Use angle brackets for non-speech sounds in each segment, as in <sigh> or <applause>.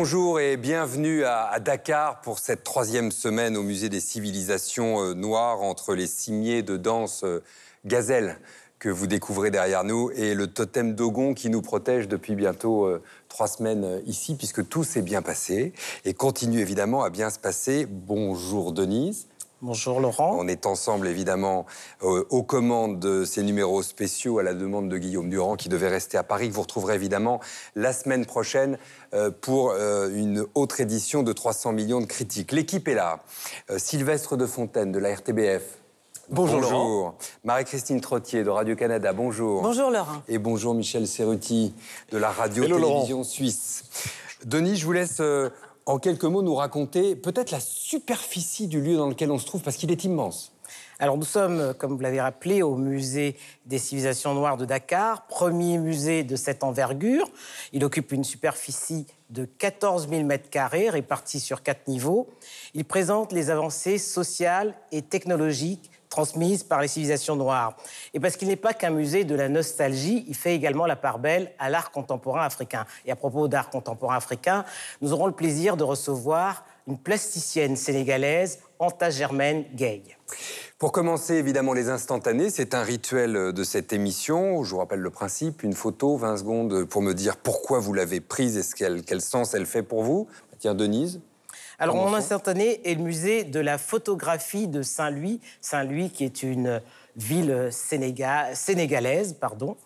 Bonjour et bienvenue à, Dakar pour cette troisième semaine au Musée des civilisations euh, noires entre les cimiers de danse euh, gazelle que vous découvrez derrière nous et le totem Dogon qui nous protège depuis bientôt euh, trois semaines ici puisque tout s'est bien passé et continue évidemment à bien se passer. Bonjour Denise. Bonjour Laurent. On est ensemble évidemment euh, aux commandes de ces numéros spéciaux à la demande de Guillaume Durand qui devait rester à Paris. Vous retrouverez évidemment la semaine prochaine euh, pour euh, une autre édition de 300 millions de critiques. L'équipe est là. Sylvestre de Fontaine de la RTBF. Bonjour, bonjour. Marie-Christine Trottier de Radio-Canada, bonjour. Bonjour Laurent. Et bonjour Michel Serruti de la Radio-Télévision Suisse. Denis, je vous laisse en quelques mots, nous raconter peut-être la superficie du lieu dans lequel on se trouve, parce qu'il est immense. Alors nous sommes, comme vous l'avez rappelé, au musée des civilisations noires de Dakar, premier musée de cette envergure. Il occupe une superficie de 14 000 m2 répartie sur quatre niveaux. Il présente les avancées sociales et technologiques transmise par les civilisations noires. Et parce qu'il n'est pas qu'un musée de la nostalgie, il fait également la part belle à l'art contemporain africain. Et à propos d'art contemporain africain, nous aurons le plaisir de recevoir une plasticienne sénégalaise, Anta Germaine Gay. Pour commencer, évidemment, les instantanés, c'est un rituel de cette émission. Je vous rappelle le principe, une photo, 20 secondes pour me dire pourquoi vous l'avez prise et quel, quel sens elle fait pour vous. Tiens, Denise. Alors, mon instantané est le musée de la photographie de Saint-Louis. Saint-Louis, qui est une ville sénégalaise, pardon.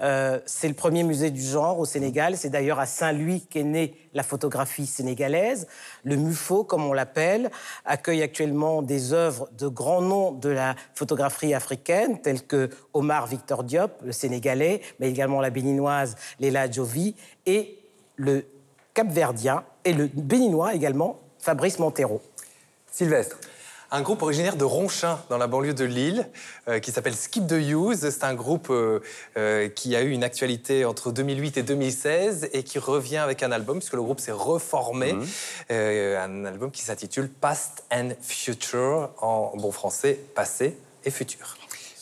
Euh, c'est le premier musée du genre au Sénégal. C'est d'ailleurs à Saint-Louis qu'est née la photographie sénégalaise. Le MUFO, comme on l'appelle, accueille actuellement des œuvres de grands noms de la photographie africaine, tels que Omar Victor Diop, le Sénégalais, mais également la béninoise Léla Jovi, et le capverdien et le béninois également, Fabrice Montero. Sylvestre. Un groupe originaire de Ronchin, dans la banlieue de Lille, euh, qui s'appelle Skip the Use. C'est un groupe euh, euh, qui a eu une actualité entre 2008 et 2016 et qui revient avec un album, puisque le groupe s'est reformé. Mhm. un album qui s'intitule Past and Future, en bon français, passé et futur.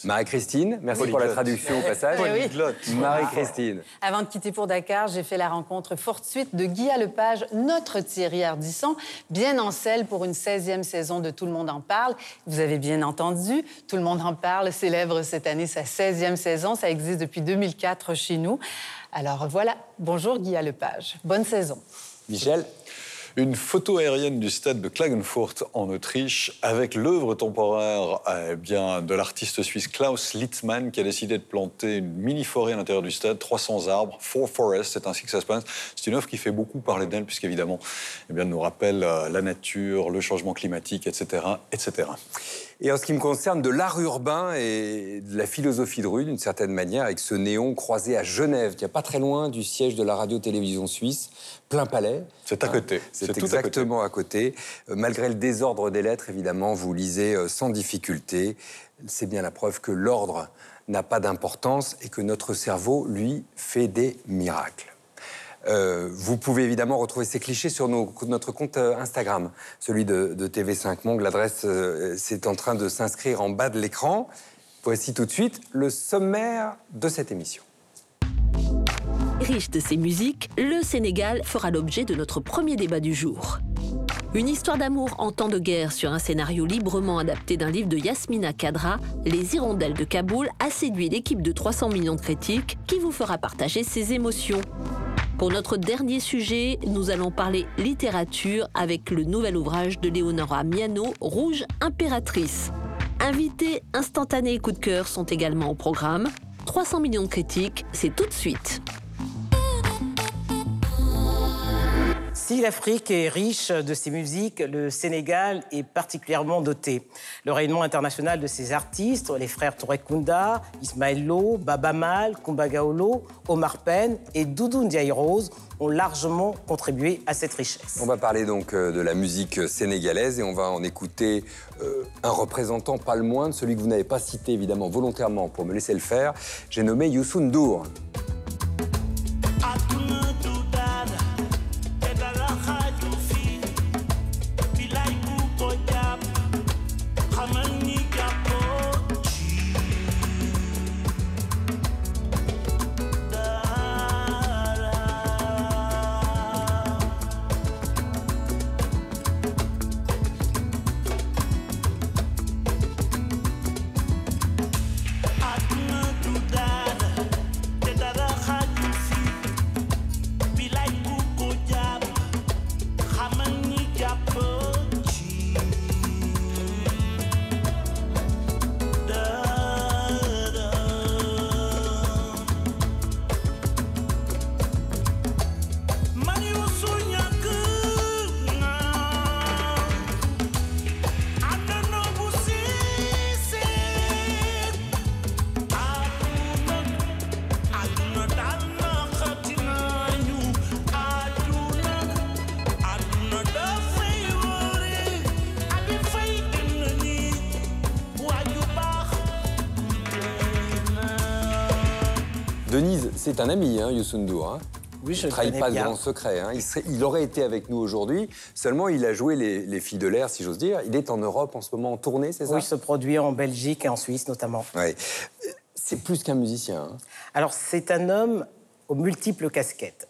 Marie-Christine, merci pour la traduction au passage. Eh Marie-Christine. Avant de quitter pour Dakar, j'ai fait la rencontre fortuite de Guy Lepage, notre Thierry Ardisson, bien en selle pour une 16e saison de Tout le monde en parle. Vous avez bien entendu, Tout le monde en parle célèbre cette année sa 16e saison. Ça existe depuis 2004 chez nous. Alors voilà, bonjour Guy Lepage. Bonne saison. Michel une photo aérienne du stade de Klagenfurt en Autriche avec l'œuvre temporaire eh bien, de l'artiste suisse Klaus Litzmann qui a décidé de planter une mini-forêt à l'intérieur du stade, 300 arbres, Four Forests, c'est ainsi que ça se passe. C'est une œuvre qui fait beaucoup parler d'elle puisqu'évidemment, eh bien, nous rappelle euh, la nature, le changement climatique, etc. etc. Et en ce qui me concerne, de l'art urbain et de la philosophie de rue, d'une certaine manière, avec ce néon croisé à Genève, qui n'est pas très loin du siège de la radio-télévision suisse, plein palais. C'est à hein, côté. C'est exactement à côté. Euh, malgré le désordre des lettres, évidemment, vous lisez euh, sans difficulté. C'est bien la preuve que l'ordre n'a pas d'importance et que notre cerveau, lui, fait des miracles. Euh, vous pouvez évidemment retrouver ces clichés sur notre compte euh, Instagram, celui de, TV5 Monde. L'adresse euh, en train de s'inscrire en bas de l'écran. Voici tout de suite le sommaire de cette émission. Riche de ses musiques, le Sénégal fera l'objet de notre premier débat du jour. Une histoire d'amour en temps de guerre sur un scénario librement adapté d'un livre de Yasmina Kadra, Les Hirondelles de Kaboul, a séduit l'équipe de 300 millions de critiques qui vous fera partager ses émotions. Pour notre dernier sujet, nous allons parler littérature avec le nouvel ouvrage de Léonora Miano, Rouge Impératrice. Invités instantanés et coup de cœur sont également au programme. 300 millions de critiques, c'est tout de suite. Si l'Afrique est riche de ses musiques, le Sénégal est particulièrement doté. Le rayonnement international de ses artistes, les frères Touré Kunda, Ismaël Lo, Baba Mal, Kumba Omar Penn et Doudou Ndiaye Rose ont largement contribué à cette richesse. On va parler donc euh, de la musique sénégalaise et on va en écouter euh, un représentant pas le moindre, celui que vous n'avez pas cité évidemment volontairement pour me laisser le faire. J'ai nommé Youssou N'Dour. C'est un ami, hein, Youssou N'Dour. hein. Oui, je Il ne trahit pas de bien. grand secret. hein. Il, serait- il aurait été avec nous aujourd'hui, seulement il a joué les, les filles de l'air, si j'ose dire. Il est en Europe en ce moment en tournée, c'est ça? Oui, il se produit en Belgique et en Suisse notamment. Ouais. C'est plus qu'un musicien. hein. Alors, c'est un homme aux multiples casquettes.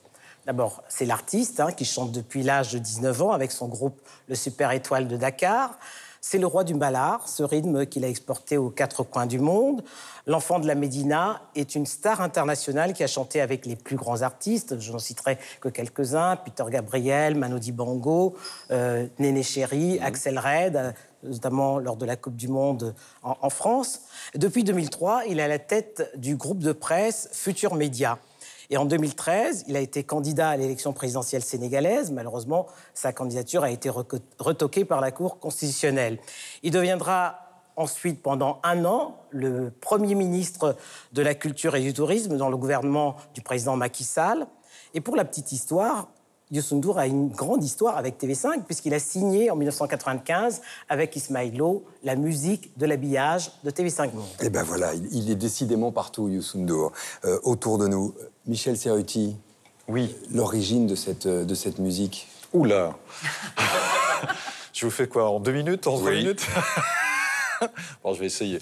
D'abord, c'est l'artiste hein, qui chante depuis l'âge de 19 ans avec son groupe Le Super Étoile de Dakar. C'est le roi du ballard, ce rythme qu'il a exporté aux quatre coins du monde. L'enfant de la Médina est une star internationale qui a chanté avec les plus grands artistes. Je n'en citerai que quelques-uns Peter Gabriel, Manu Dibango, euh, Néné Chéri, Axel Red, notamment lors de la Coupe du Monde en, en France. Depuis 2003, il est à la tête du groupe de presse Futur Média. Et en 2013, il a été candidat à l'élection présidentielle sénégalaise. Malheureusement, sa candidature a été retoquée par la Cour constitutionnelle. Il deviendra ensuite, pendant un an, le Premier ministre de la Culture et du Tourisme dans le gouvernement du président Macky Sall. Et pour la petite histoire, Youssou a une grande histoire avec TV5 puisqu'il a signé en 1995 avec Ismaïlo la musique de l'habillage de TV5 Monde. Et ben voilà, il, il est décidément partout, Youssou. Euh, autour de nous, Michel Serruti, Oui. l'origine de cette, euh, de cette musique. Oula <laughs> Je vous fais quoi En deux minutes En trois minutes? <laughs> <laughs> Bon, je vais essayer.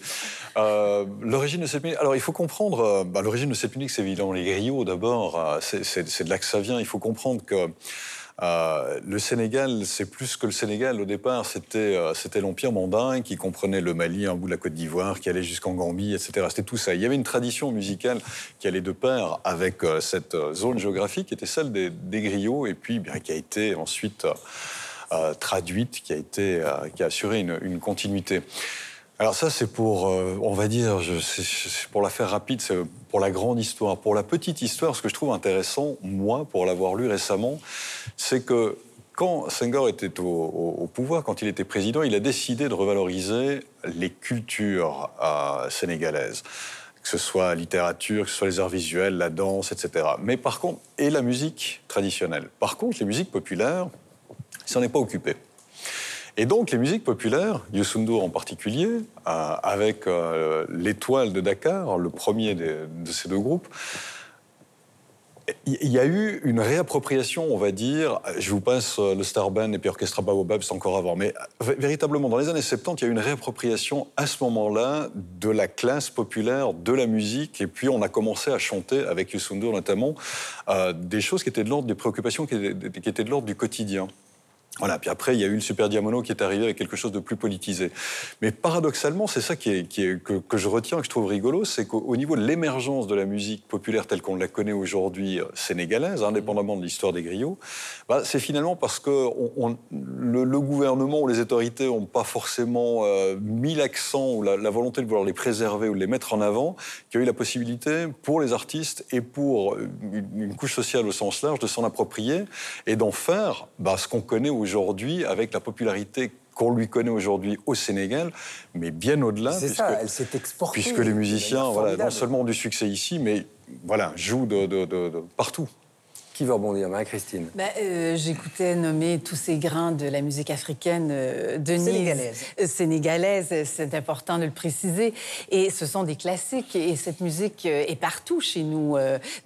Euh, l'origine de cette musique. Alors, il faut comprendre. euh, bah, l'origine de cette musique, c'est évidemment les griots d'abord. euh, c'est, de là que ça vient. Il faut comprendre que le Sénégal, c'est plus que le Sénégal. Au départ, c'était, euh, l'Empire mandin qui comprenait le Mali, un bout de la Côte d'Ivoire, qui allait jusqu'en Gambie, etc. C'était tout ça. Il y avait une tradition musicale qui allait de pair avec cette zone géographique, qui était celle des, griots, et puis qui a été ensuite traduite, qui a, été, qui a assuré une continuité. Alors ça, c'est pour, euh, on va dire, je- pour la faire rapide, c'est pour la grande histoire. Pour la petite histoire, ce que je trouve intéressant, moi, pour l'avoir lu récemment, c'est que quand Senghor était au pouvoir, quand il était président, il a décidé de revaloriser les cultures euh, sénégalaises que ce soit la littérature, que ce soit les arts visuels, la danse, etc. Mais par contre, et la musique traditionnelle. Par contre, les musiques populaires, il s'en est pas occupé. Et donc, les musiques populaires, Youssou N'Dour en particulier, euh, avec euh, l'Étoile de Dakar, le premier de ces deux groupes, il y a eu une réappropriation, on va dire. Je vous passe euh, le Star et puis Orchestra Baobab, c'est encore avant. Mais véritablement, dans les années 70, il y a eu une réappropriation à ce moment-là de la classe populaire, de la musique. Et puis, on a commencé à chanter, avec Youssou N'Dour notamment, des choses qui étaient de l'ordre des préoccupations, qui étaient de l'ordre du quotidien. Voilà, puis après, il y a eu le Super Diamono qui est arrivé avec quelque chose de plus politisé. Mais paradoxalement, c'est ça qui est, que, je retiens, que je trouve rigolo, c'est qu'au au niveau de l'émergence de la musique populaire telle qu'on la connaît aujourd'hui euh, sénégalaise, indépendamment de l'histoire des griots, bah, c'est finalement parce que le, gouvernement ou les autorités n'ont pas forcément euh, mis l'accent ou la, volonté de vouloir les préserver ou les mettre en avant, qu'il y a eu la possibilité pour les artistes et pour euh, une, une couche sociale au sens large de s'en approprier et d'en faire bah, ce qu'on connaît aujourd'hui avec la popularité qu'on lui connaît aujourd'hui au Sénégal, mais bien au-delà. C'est puisque- ça, elle s'est exportée. Puisque les musiciens, voilà, non seulement ont du succès ici, mais voilà, jouent de, de- de- de partout. Qui veut rebondir Marie-Christine? Ben, euh, J'écoutais nommer tous ces grains de la musique africaine, euh, Denise. Sénégalaise. Euh, sénégalaise, c'est important de le préciser. Et ce sont des classiques. Et cette musique euh, est partout chez nous.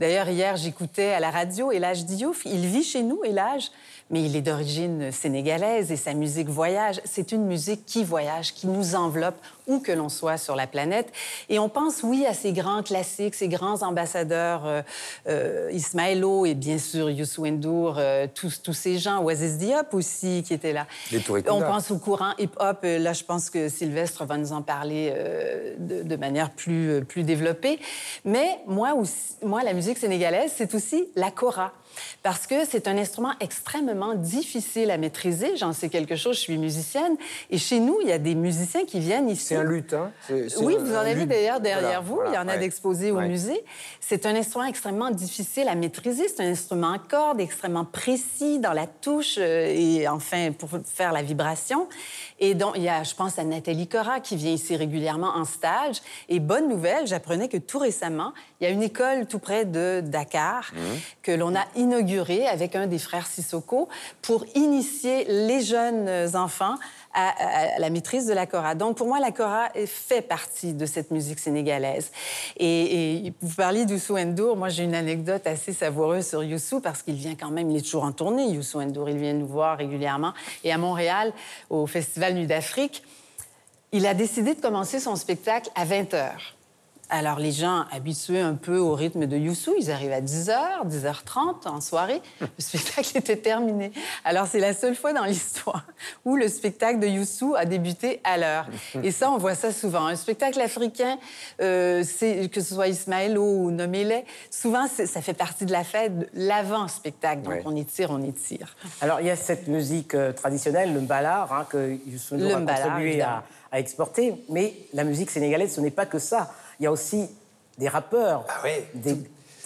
D'ailleurs, hier, j'écoutais à la radio Elage Diouf. Il vit chez nous, Elage, mais il est d'origine sénégalaise et sa musique voyage. C'est une musique qui voyage, qui nous enveloppe où que l'on soit sur la planète. Et on pense, oui, à ces grands classiques, ces grands ambassadeurs, euh, euh, Ismaëlo et bien sûr Youssou N'Dour, euh, tous, tous ces gens, Oasis Diop aussi qui étaient là. On pense au courant hip-hop. Euh, Là, je pense que Sylvestre va nous en parler de, de manière plus, plus développée. Mais moi, aussi, moi, la musique sénégalaise, c'est aussi la kora. Parce que c'est un instrument extrêmement difficile à maîtriser. J'en sais quelque chose, je suis musicienne. Et chez nous, il y a des musiciens qui viennent ici. C'est un luth, hein c'est Oui, un- vous en avez d'ailleurs derrière Voilà, vous. voilà, Il y en a ouais. d'exposés au Ouais. musée. C'est un instrument extrêmement difficile à maîtriser. C'est un instrument à cordes extrêmement précis dans la touche euh, et enfin pour faire la vibration. Et donc, il y a, je pense à Nathalie Cora qui vient ici régulièrement en stage. Et bonne nouvelle, j'apprenais que tout récemment, il y a une école tout près de Dakar que l'on a inaugurée avec un des frères Sissoko pour initier les jeunes enfants à, la maîtrise de la kora. Donc, pour moi, la kora fait partie de cette musique sénégalaise. Et, vous parliez d'Youssou N'Dour. Moi, j'ai une anecdote assez savoureuse sur Youssou parce qu'il vient quand même, il est toujours en tournée, Youssou N'Dour. Il vient nous voir régulièrement. Et à Montréal, au Festival Nuit d'Afrique, il a décidé de commencer son spectacle à 20 h. Alors, les gens habitués un peu au rythme de Youssou, ils arrivent à 10h, 10h30 en soirée. <laughs> Le spectacle était terminé. Alors, c'est la seule fois dans l'histoire où le spectacle de Youssou a débuté à l'heure. <laughs> Et ça, on voit ça souvent. Un spectacle africain, euh, que ce soit Ismaëlo ou Nomele, souvent, ça fait partie de la fête, l'avant-spectacle. Donc, on étire, on étire. Alors, il y a cette musique euh, traditionnelle, le mbalar, hein, que Youssou a contribué à, à exporter. Mais la musique sénégalaise, ce n'est pas que ça il y a aussi des rappeurs ah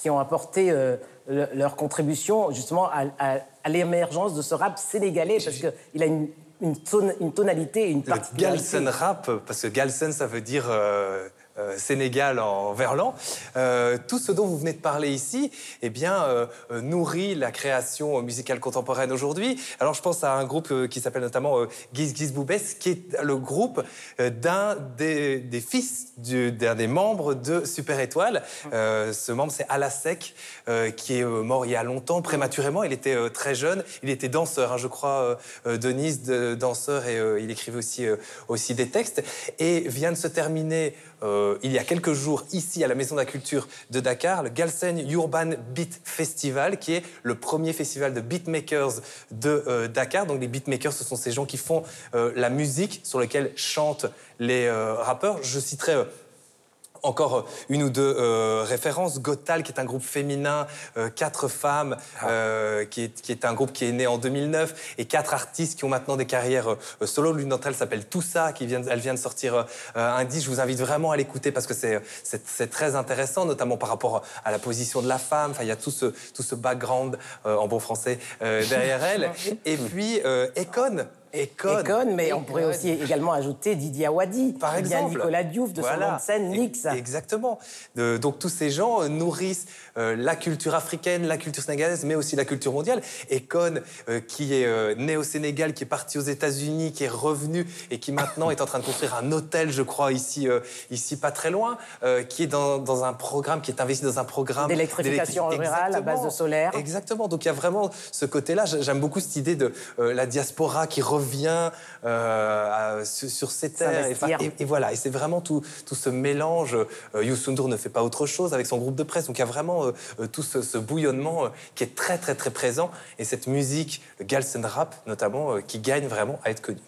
qui ont apporté euh, leur contribution justement à, l'émergence de ce rap sénégalais parce qu'il a une, une, tonalité, une particularité. Le Galsen rap, parce que Galsen, ça veut dire euh, euh, Sénégal en verlan. Euh, tout ce dont vous venez de parler ici, eh bien, euh, nourrit la création musicale contemporaine aujourd'hui. Alors, je pense à un groupe qui s'appelle notamment Giz Giz Boubès, qui est le groupe d'un des, fils d'un des membres de Super Étoile. ce membre, c'est Alasek, qui est mort il y a longtemps, prématurément. Il était très jeune. Il était danseur, hein, je crois, Denise, danseur, et il écrivait aussi, aussi des textes. Et vient de se terminer euh, il y a quelques jours ici à la Maison de la Culture de Dakar, le Galsen Urban Beat Festival, qui est le premier festival de beatmakers de euh, Dakar. Donc les beatmakers, ce sont ces gens qui font euh, la musique sur laquelle chantent les rappeurs. Je citerai encore euh, une ou deux euh, références. Gotal, qui est un groupe féminin, euh, quatre femmes, ah. qui, est, un groupe qui est né en 2009, et quatre artistes qui ont maintenant des carrières solo. L'une d'entre elles s'appelle Toussa, qui vient, elle vient de sortir un disque. Je vous invite vraiment à l'écouter parce que c'est très intéressant, notamment par rapport à la position de la femme. Enfin, il y a tout ce, tout ce background, en bon français, derrière <laughs> elle. Et puis, Econ, Econ. mais on pourrait aussi également ajouter Didier Awadi, par exemple, Nicolas Diouf de son nom de scène Nix. Exactement. donc tous ces gens euh, nourrissent euh, la culture africaine, la culture sénégalaise, mais aussi la culture mondiale. Econ, euh, qui est né au Sénégal, qui est parti aux États-Unis, qui est revenu et qui maintenant est en train de construire un hôtel, je crois, ici, ici pas très loin, qui est dans, un programme, qui est investi dans un programme d'électrification rurale à base de solaire. Exactement. Donc il y a vraiment ce côté-là. J'aime beaucoup cette idée de la diaspora qui revient revient euh, sur ces terres. Et, voilà, et c'est vraiment tout, tout, ce mélange. Euh, Youssou ne fait pas autre chose avec son groupe de presse. Donc il y a vraiment euh, euh, tout ce, bouillonnement qui est très très très présent. Et cette musique, Galsen Rap notamment, qui gagne vraiment à être connue.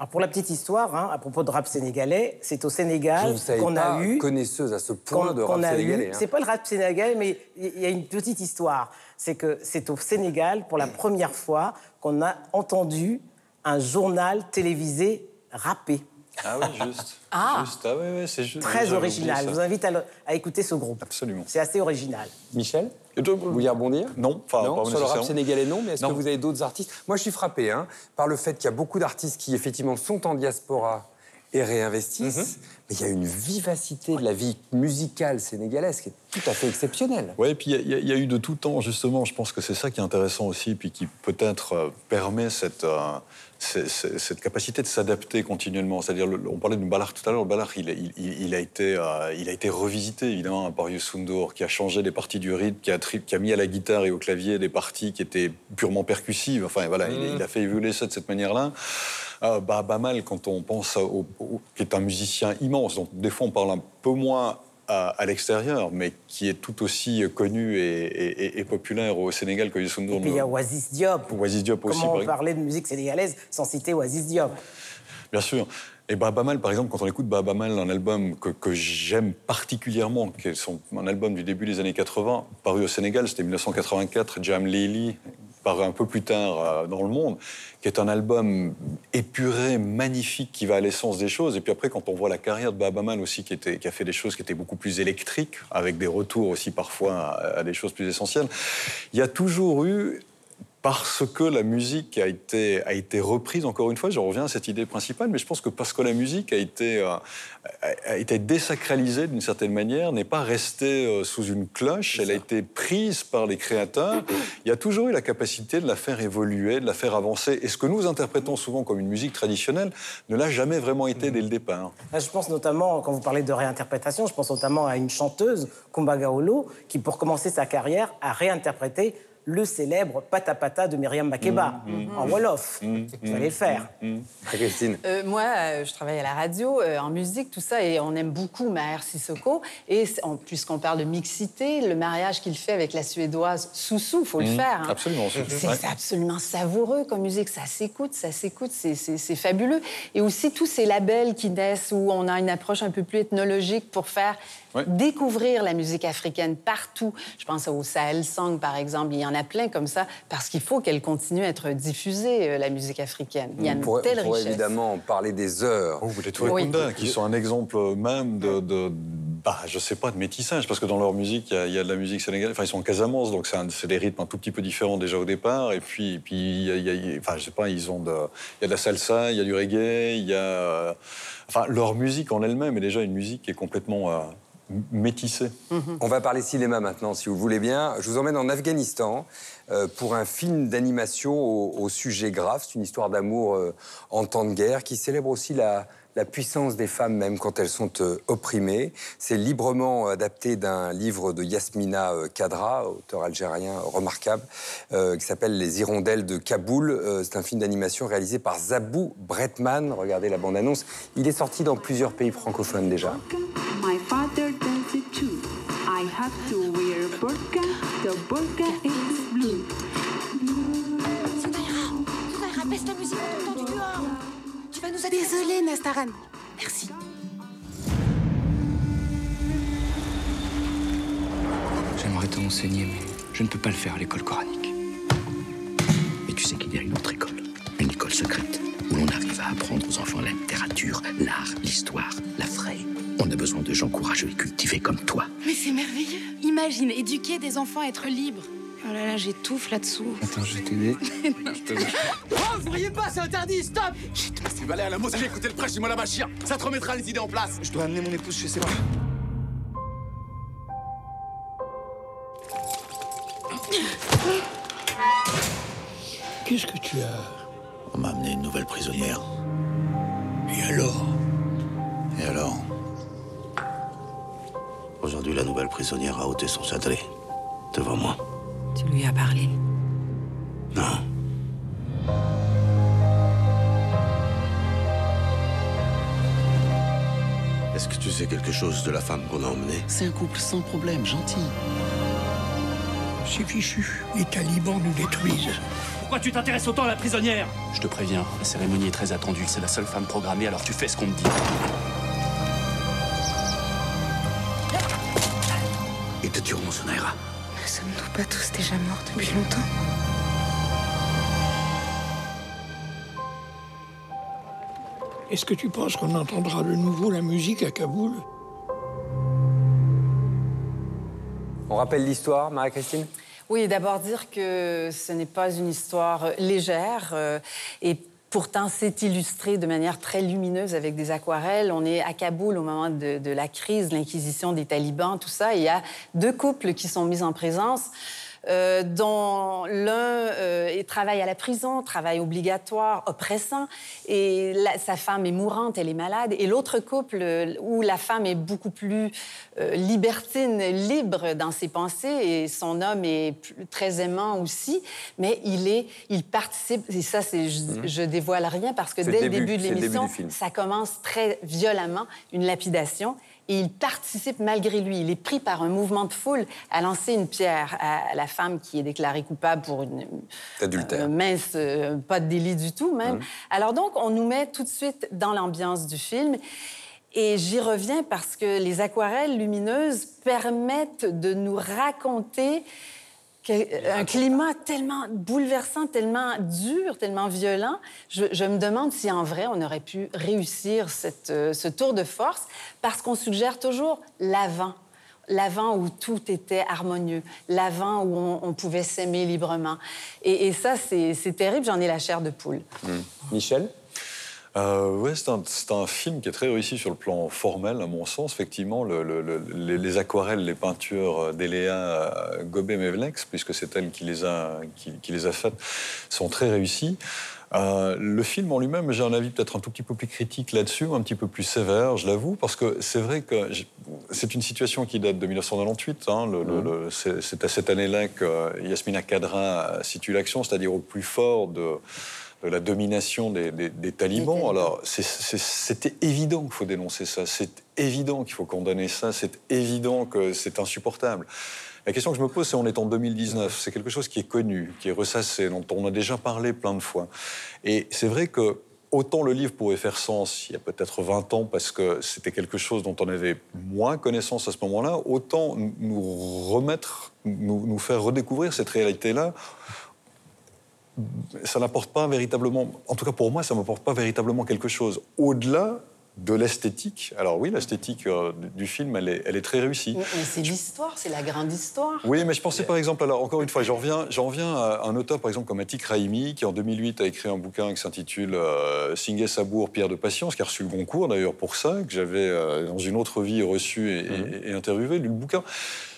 Alors pour la petite histoire, hein, à propos de rap sénégalais, c'est au Sénégal qu'on a eu connaisseuse à ce point de rap sénégalais. Hein. C'est pas le rap sénégalais, mais il y a une petite histoire. C'est que c'est au Sénégal pour la <clears throat> première fois qu'on a entendu un journal télévisé râpé. Ah oui, juste. <laughs> ah, juste. ah oui, c'est juste. Très original. Je vous invite à, écouter ce groupe. Absolument. C'est assez original. Michel vous vouliez rebondir? Non, enfin, non sur le rap sénégalais, non. Mais est-ce que vous avez d'autres artistes? Moi, je suis frappé hein, par le fait qu'il y a beaucoup d'artistes qui, effectivement, sont en diaspora et réinvestissent. Mhm. Mais il y a une vivacité de la vie musicale sénégalaise qui est tout à fait exceptionnelle. Oui, et puis il y, a eu de tout temps, justement. Je pense que c'est ça qui est intéressant aussi, puis qui peut-être euh, permet cette, euh, cette capacité de s'adapter continuellement. C'est-à-dire, on parlait du Ballard tout à l'heure. Le Ballard, il, il, a été, euh, il a été revisité, évidemment, par Youssou qui a changé les parties du rythme, qui a, qui a mis à la guitare et au clavier des parties qui étaient purement percussives. Enfin, voilà, il, mmh. a fait évoluer ça de cette manière-là. Euh, bah, Bamal, quand on pense au, qui est un musicien immense, donc des fois on parle un peu moins à, l'extérieur, mais qui est tout aussi connu et, populaire au Sénégal que Youssou N'Dour. Et puis il y a Oasis Diop. Oasis Diop aussi. Comment on parlait de musique sénégalaise sans citer Oasis Diop? Bien sûr. Et Baba Mal, par exemple, quand on écoute Baba Mal, un album que, que j'aime particulièrement, qui est son, un album du début des années 80, paru au Sénégal, c'était 1984, Jam Lili, paru un peu plus tard euh, dans le monde, qui est un album épuré, magnifique, qui va à l'essence des choses. Et puis après, quand on voit la carrière de Babaman aussi, qui, a fait des choses qui étaient beaucoup plus électriques, avec des retours aussi parfois à, des choses plus essentielles, il y a toujours eu parce que la musique a été, a été reprise, encore une fois, je reviens à cette idée principale, mais je pense que parce que la musique a été, euh, a été désacralisée d'une certaine manière, n'est pas restée euh, sous une cloche, elle a été prise par les créateurs, il y a toujours eu la capacité de la faire évoluer, de la faire avancer. Et ce que nous interprétons souvent comme une musique traditionnelle ne l'a jamais vraiment été dès le départ. Je pense notamment, quand vous parlez de réinterprétation, je pense notamment à une chanteuse, Kumba Gaolo, qui pour commencer sa carrière a réinterprété le célèbre Pata Pata de Myriam Makeba mm, mm, en mm. Wolof. Vous allez le faire. Christine euh, Moi, euh, je travaille à la radio, euh, en musique, tout ça, et on aime beaucoup Maher Sissoko. Et puisqu'on parle de mixité, le mariage qu'il fait avec la Suédoise Soussou, faut le faire. Hein. Absolument. C'est absolument savoureux comme musique. Ça s'écoute, ça s'écoute, c'est fabuleux. Et aussi tous ces labels qui naissent où on a une approche un peu plus ethnologique pour faire découvrir la musique africaine partout. Je pense au Sahel Song, par exemple. Il y en a plein comme ça, parce qu'il faut qu'elle continue à être diffusée, euh, la musique africaine. Il y a une pourrait, telle on pourrait évidemment parler des heures. Oh, vous les oui. qui sont un exemple même de, de bah, je sais pas, de métissage, parce que dans leur musique, il y, a de la musique sénégalaise. Enfin, ils sont en Casamance, donc c'est des rythmes un tout petit peu différents déjà au départ. Et puis, puis y a, enfin, je sais pas, ils ont de, il y a de la salsa, il y a du reggae, il y a, enfin, leur musique en elle-même est déjà une musique qui est complètement euh, métissé. On va parler cinéma maintenant, si vous voulez bien. Je vous emmène en Afghanistan euh, pour un film d'animation au, sujet grave. C'est une histoire d'amour euh, en temps de guerre qui célèbre aussi la, puissance des femmes même quand elles sont euh, opprimées. C'est librement adapté d'un livre de Yasmina Kadra, auteur algérien remarquable, qui s'appelle Les Hirondelles de Kaboul. c'est un film d'animation réalisé par Zabou Bretman. Regardez la bande-annonce. Il est sorti dans plusieurs pays francophones déjà. My father have to wear burqa. The burqa is blue. Sonaira, Sonaira, baisse la musique, on t'entend du dehors. Tu vas nous aider. Désolée, Nastaran. Merci. J'aimerais te renseigner, mais je ne peux pas le faire à l'école coranique. Et tu sais qu'il y a une autre école, une école secrète, où l'on arrive à apprendre aux enfants la littérature, l'art, l'histoire, la fraie. On a besoin de gens courageux et cultivés comme toi. Mais c'est merveilleux. Imagine, éduquer des enfants à être libres. Oh là là, j'étouffe là-dessous. Attends, je vais t'aider. <laughs> oh, vous voyez pas, c'est interdit, stop Chut, tu vas aller à la mosquée écouter le prêche du Mollah Bachir. Ça te remettra les idées en place. Je dois amener mon épouse chez ses parents. Qu'est-ce que tu as? On m'a amené une nouvelle prisonnière. Et alors? Prisonnière a ôté son châtelet. Devant moi. Tu lui as parlé Non. Est-ce que tu sais quelque chose de la femme qu'on a emmenée? C'est un couple sans problème, gentil. C'est fichu. Les talibans nous détruisent. Pourquoi tu t'intéresses autant à la prisonnière? Je te préviens, la cérémonie est très attendue. C'est la seule femme programmée, alors tu fais ce qu'on te dit. Ils te tueront, Sonaira. Ne sommes-nous pas tous déjà morts depuis longtemps? Est-ce que tu penses qu'on entendra de nouveau la musique à Kaboul? On rappelle l'histoire, Marie-Christine? Oui, d'abord dire que ce n'est pas une histoire légère euh, et Pourtant, c'est illustré de manière très lumineuse avec des aquarelles. On est à Kaboul au moment de, la crise, l'inquisition des talibans, tout ça. il y a deux couples qui sont mis en présence. Euh, dont l'un euh, travaille à la prison, travail obligatoire, oppressant, et sa femme est mourante, elle est malade, et l'autre couple euh, où la femme est beaucoup plus libertine, libre dans ses pensées, et son homme est très aimant aussi, mais il est, il participe, et ça, je, mhm. je dévoile rien parce que dès le début de l'émission, ça commence très violemment, une lapidation et il participe malgré lui. Il est pris par un mouvement de foule à lancer une pierre à la femme qui est déclarée coupable pour une adultère. mince, euh, pas de délit du tout même. Mmh. Alors donc, on nous met tout de suite dans l'ambiance du film. Et j'y reviens parce que les aquarelles lumineuses permettent de nous raconter un climat tellement bouleversant, tellement dur, tellement violent. Je, me demande si en vrai on aurait pu réussir cette, euh, ce tour de force parce qu'on suggère toujours l'avant. l'avant où tout était harmonieux, l'avant où on, on pouvait s'aimer librement. Et, et ça, c'est c'est terrible, j'en ai la chair de poule. Michel? Euh, ouais, c'est un, film qui est très réussi sur le plan formel, à mon sens. Effectivement, le- le- le- les, les aquarelles, les peintures d'Eléa euh, Gobet-Mevlex, puisque c'est elle qui les, a, qui, qui les a faites, sont très réussies. Euh, le film en lui-même, j'ai un avis peut-être un tout petit peu plus critique là-dessus, un petit peu plus sévère, je l'avoue, parce que c'est vrai que c'est une situation qui date de 1998. hein, le- c'est c'est à cette année-là que Yasmina Kadra situe l'action, c'est-à-dire au plus fort de, de la domination des, des- des talibans. Alors, c'était évident qu'il faut dénoncer ça, c'est évident qu'il faut condamner ça, c'est évident que c'est insupportable. La question que je me pose, c'est on est en 2019, c'est quelque chose qui est connu, qui est ressassé, dont on a déjà parlé plein de fois. Et c'est vrai que autant le livre pouvait faire sens il y a peut-être 20 ans parce que c'était quelque chose dont on avait moins connaissance à ce moment-là, autant nous remettre, nous, nous faire redécouvrir cette réalité-là ça n'apporte pas véritablement, en tout cas pour moi, ça m'apporte pas véritablement quelque chose. Au-delà de l'esthétique, alors oui, l'esthétique euh, du- film, elle est, elle est très réussie. Mais c'est l'histoire, c'est la grande histoire. Oui, mais je pensais par exemple, alors encore une fois, j'en reviens, j'en reviens à un auteur par exemple comme Atik Raimi, qui en 2008 a écrit un bouquin qui s'intitule euh, Singé Sabour, Pierre de Patience, qui a reçu le Goncourt d'ailleurs pour ça, que j'avais euh, dans une autre vie reçu et, et- et interviewé, lu le bouquin.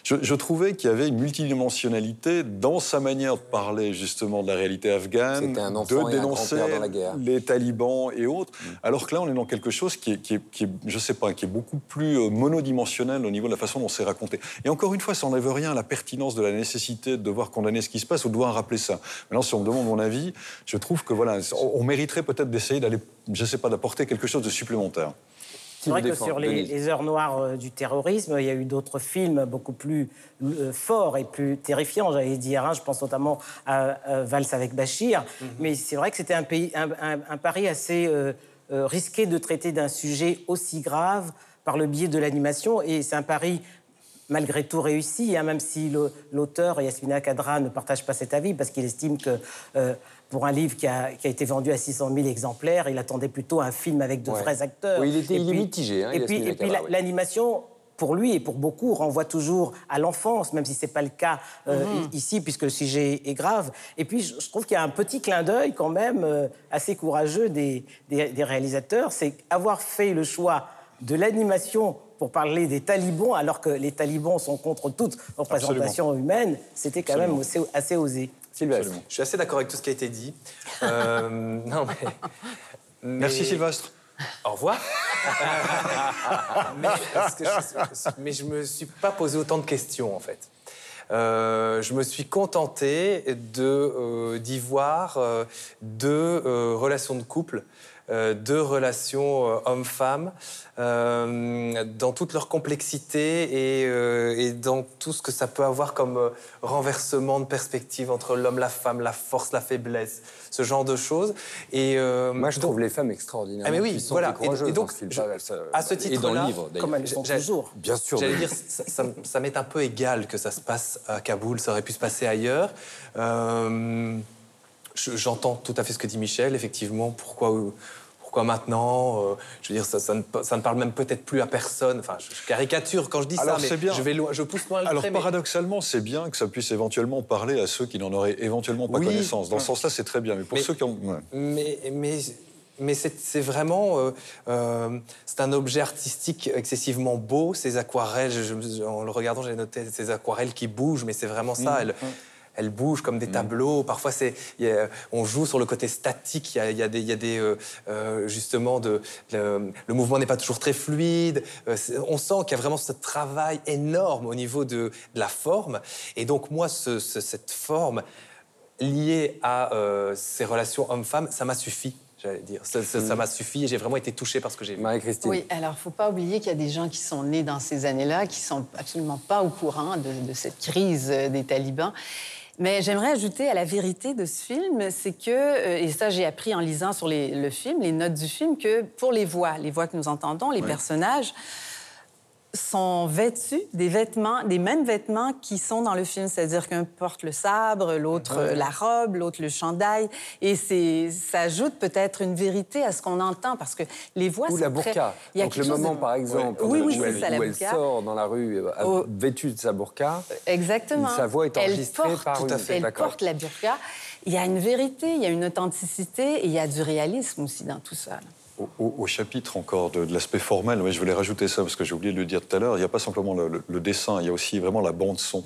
Je, je trouvais qu'il y avait une multidimensionnalité dans sa manière de parler justement de la réalité afghane, un de un dénoncer dans la guerre. les talibans et autres, alors que là on est dans quelque chose qui est, qui est- qui est, je sais pas, qui est beaucoup plus euh, monodimensionnel au niveau de la façon dont c'est raconté. Et encore une fois, ça n'enlève rien à la pertinence de la nécessité de devoir condamner ce qui se passe ou de devoir rappeler ça. Maintenant, si on me demande mon avis, je trouve que voilà, on, on mériterait peut-être d'essayer d'aller, je sais pas, d'apporter quelque chose de supplémentaire. C'est vrai que sur les, heures noires euh, du terrorisme, il y a eu d'autres films beaucoup plus euh, forts et plus terrifiants, j'allais dire. hein. Je pense notamment à, Valse avec Bachir. Mais c'est vrai que c'était un, pays- un, un- un pari assez euh, risqué de traiter d'un sujet aussi grave par le biais de l'animation. Et c'est un pari malgré tout réussi, hein, même si l'auteur, Yasmina Kadra, ne partage pas cet avis, parce qu'il estime que euh, pour un livre qui a, qui a été vendu à 600 000 exemplaires, il attendait plutôt un film avec de Ouais. vrais acteurs. Oui, il était- Et il est puis- mitigé, hein, et puis, Yasmina et puis Kadra, la- oui. l'animation, pour lui et pour beaucoup, renvoie toujours à l'enfance, même si c'est pas le cas euh, Mhm. ici, puisque le sujet est grave. Et puis, je, je trouve qu'il y a un petit clin d'œil quand même euh, assez courageux des, des- des réalisateurs, c'est avoir fait le choix de l'animation pour parler des talibans, alors que les talibans sont contre toute représentation humaine, c'était quand même assez, assez osé. Sylvestre. Je suis assez d'accord avec tout ce qui a été dit. Euh, <laughs> non, mais, mais- Merci Sylvestre. Au revoir. mais, parce que je, mais je me suis pas posé autant de questions en fait. Euh, je me suis contenté de euh, d'y voir euh, deux euh, relations de couple, euh, deux relations euh, homme-femme, euh, dans toute leur complexité et, et dans tout ce que ça peut avoir comme renversement de perspective entre l'homme, la femme, la force, la faiblesse, ce genre de choses. Et Moi, je donc- trouve les femmes extraordinairement ah mais oui, voilà. et Et, donc, film. je- Ça- à ce titre-là, le livre, d'ailleurs. Comme elles J'ai- toujours. Bien sûr. J'allais de- dire, ça, ça, m- ça m'est un peu égal que ça se passe à Kaboul, ça aurait pu se passer ailleurs. Euh, J'entends tout à fait ce que dit Michel, effectivement, pourquoi, pourquoi maintenant euh, Je veux dire, ça, ça ne, ça ne parle même peut-être plus à personne. Enfin, je, je caricature quand je dis Alors, ça, mais bien. Je, vais loin, je pousse loin le Alors trait, mais- paradoxalement, c'est bien que ça puisse éventuellement parler à ceux qui n'en auraient éventuellement pas Oui. connaissance. Dans ce sens-là, c'est très bien. Mais pour Mais- ceux qui ont... ouais. Mais, mais, mais c'est vraiment. euh, euh, c'est un objet artistique excessivement beau, ces aquarelles. je- je- en le regardant, j'ai noté ces aquarelles qui bougent, mais c'est vraiment ça. Elles, elles bougent comme des tableaux. Parfois, c'est, on joue sur le côté statique. Il y a, y a des, il y a des euh, euh, justement, de, le, le mouvement n'est pas toujours très fluide. Euh, on sent qu'il y a vraiment ce travail énorme au niveau de, de la forme. Et donc, moi, ce- ce- cette forme liée à euh, ces relations homme-femme, ça m'a suffi. J'allais dire, ça ça- ça m'a suffi et j'ai vraiment été touché par ce que j'ai vu. Marie-Christine. Oui, alors faut pas oublier qu'il y a des gens qui sont nés dans ces années-là, qui sont absolument pas au courant de, de cette crise des talibans. Mais j'aimerais ajouter à la vérité de ce film, c'est que, euh, et ça j'ai appris en lisant sur les- le film, les notes du film, que pour les voix, les voix que nous entendons, les personnages, sont vêtus des vêtements, des mêmes vêtements qui sont dans le film, c'est-à-dire qu'un porte le sabre, l'autre la robe, l'autre le chandail, et c'est ça ajoute peut-être une vérité à ce qu'on entend parce que les voix Ou sont la très- burqa. Il y a Donc le de- moment, par exemple, Oui, oui, où, elle, ça, où elle sort dans la rue euh, Oh. vêtue de sa burqa. Exactement. Sa voix est Elle enregistrée porte- par une- Elle D'accord. porte la burqa. Il y a une vérité, il y a une authenticité et il y a du réalisme aussi dans tout ça. Au, chapitre encore de, de l'aspect formel, oui, je voulais rajouter ça parce que j'ai oublié de le dire tout à l'heure. Il n'y a pas simplement le, le- le dessin, il y a aussi vraiment la bande son.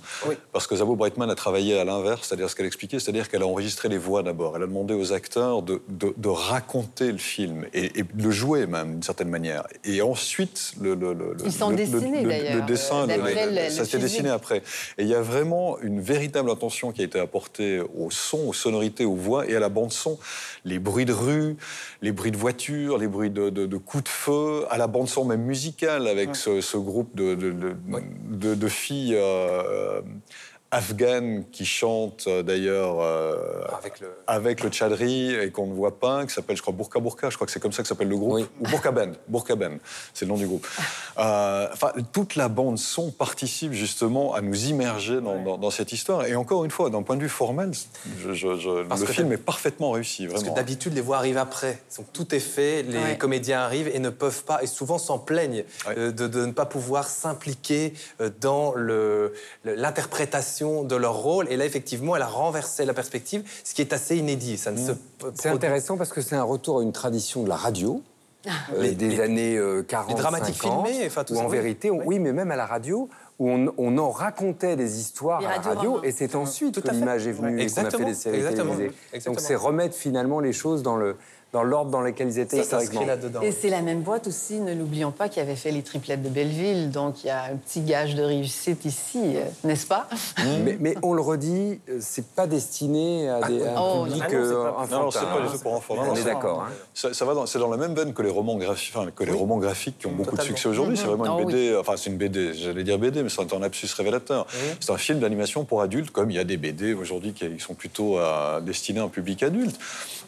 Parce que Zabo Breitman a travaillé à l'inverse, c'est-à-dire ce qu'elle expliquait, c'est-à-dire qu'elle a enregistré les voix d'abord. Elle a demandé aux acteurs de, de- de raconter le film et, et de le jouer même d'une certaine manière. Et ensuite, le, le- le- Ils sont le- dessinés, le- dessin, euh, le- d'après le- le- le ça s'est dessiné après. Et il y a vraiment une véritable attention qui a été apportée au son, aux sonorités, aux voix et à la bande son. Les bruits de rue, les bruits de voiture, les bruits de, de- de coups de feu, à la bande son même musicale avec ce, ce groupe de filles. euh, afghanes qui chantent euh, d'ailleurs euh, Avec le... avec le tchadri et qu'on ne voit pas, qui s'appelle, je crois, Burka Burka, je crois que c'est comme ça que s'appelle le groupe, ou Burka Ben, Burka Ben, c'est le nom du groupe. <laughs> Euh, Enfin, toute la bande son participe justement à nous immerger dans, dans- dans cette histoire. Et encore une fois, d'un point de vue formel, je- je- je- Parce le film est parfaitement réussi, Parce vraiment. que d'habitude, les voix arrivent après. Donc tout est fait, les Ouais. comédiens arrivent et ne peuvent pas, et souvent s'en plaignent euh, de, de ne pas pouvoir s'impliquer dans le- de leur rôle. Et là, effectivement, elle a renversé la perspective, ce qui est assez inédit. Ça ne se Mm. C'est intéressant parce que c'est un retour à une tradition de la radio. euh, Les- des les- années euh, 40, les dramatiques 50, filmées, enfin, tout où ça, en oui. vérité, on- oui. mais même à la radio, où on, on en racontait des histoires Les à la radio, et c'est ensuite Tout que l'image est venue Ouais. et qu'on a fait des séries exactement, télévisées. exactement. Donc c'est remettre finalement les choses dans le dans l'ordre dans lequel ils étaient historiquement. Et c'est la même boîte aussi, ne l'oublions pas, qui avait fait les triplettes de Belleville. Donc il y a un petit gage de réussite ici, euh, n'est-ce pas? <laughs> Mais, mais on le redit, euh, c'est pas destiné à, des, à un Oh, public ah non, euh, pas- enfantin. Non, non, c'est pas du tout pour enfants. Non, On non, est d'accord. hein. Ça, ça va dans, c'est dans la même veine que les romans graphiques, enfin, que les romans graphiques qui ont beaucoup de succès aujourd'hui. C'est vraiment Mhm. une Ah BD, enfin c'est une BD, j'allais dire BD, mais c'est un lapsus révélateur. C'est un film d'animation pour adultes, comme il y a des BD aujourd'hui qui sont plutôt euh, destinés à un public adulte.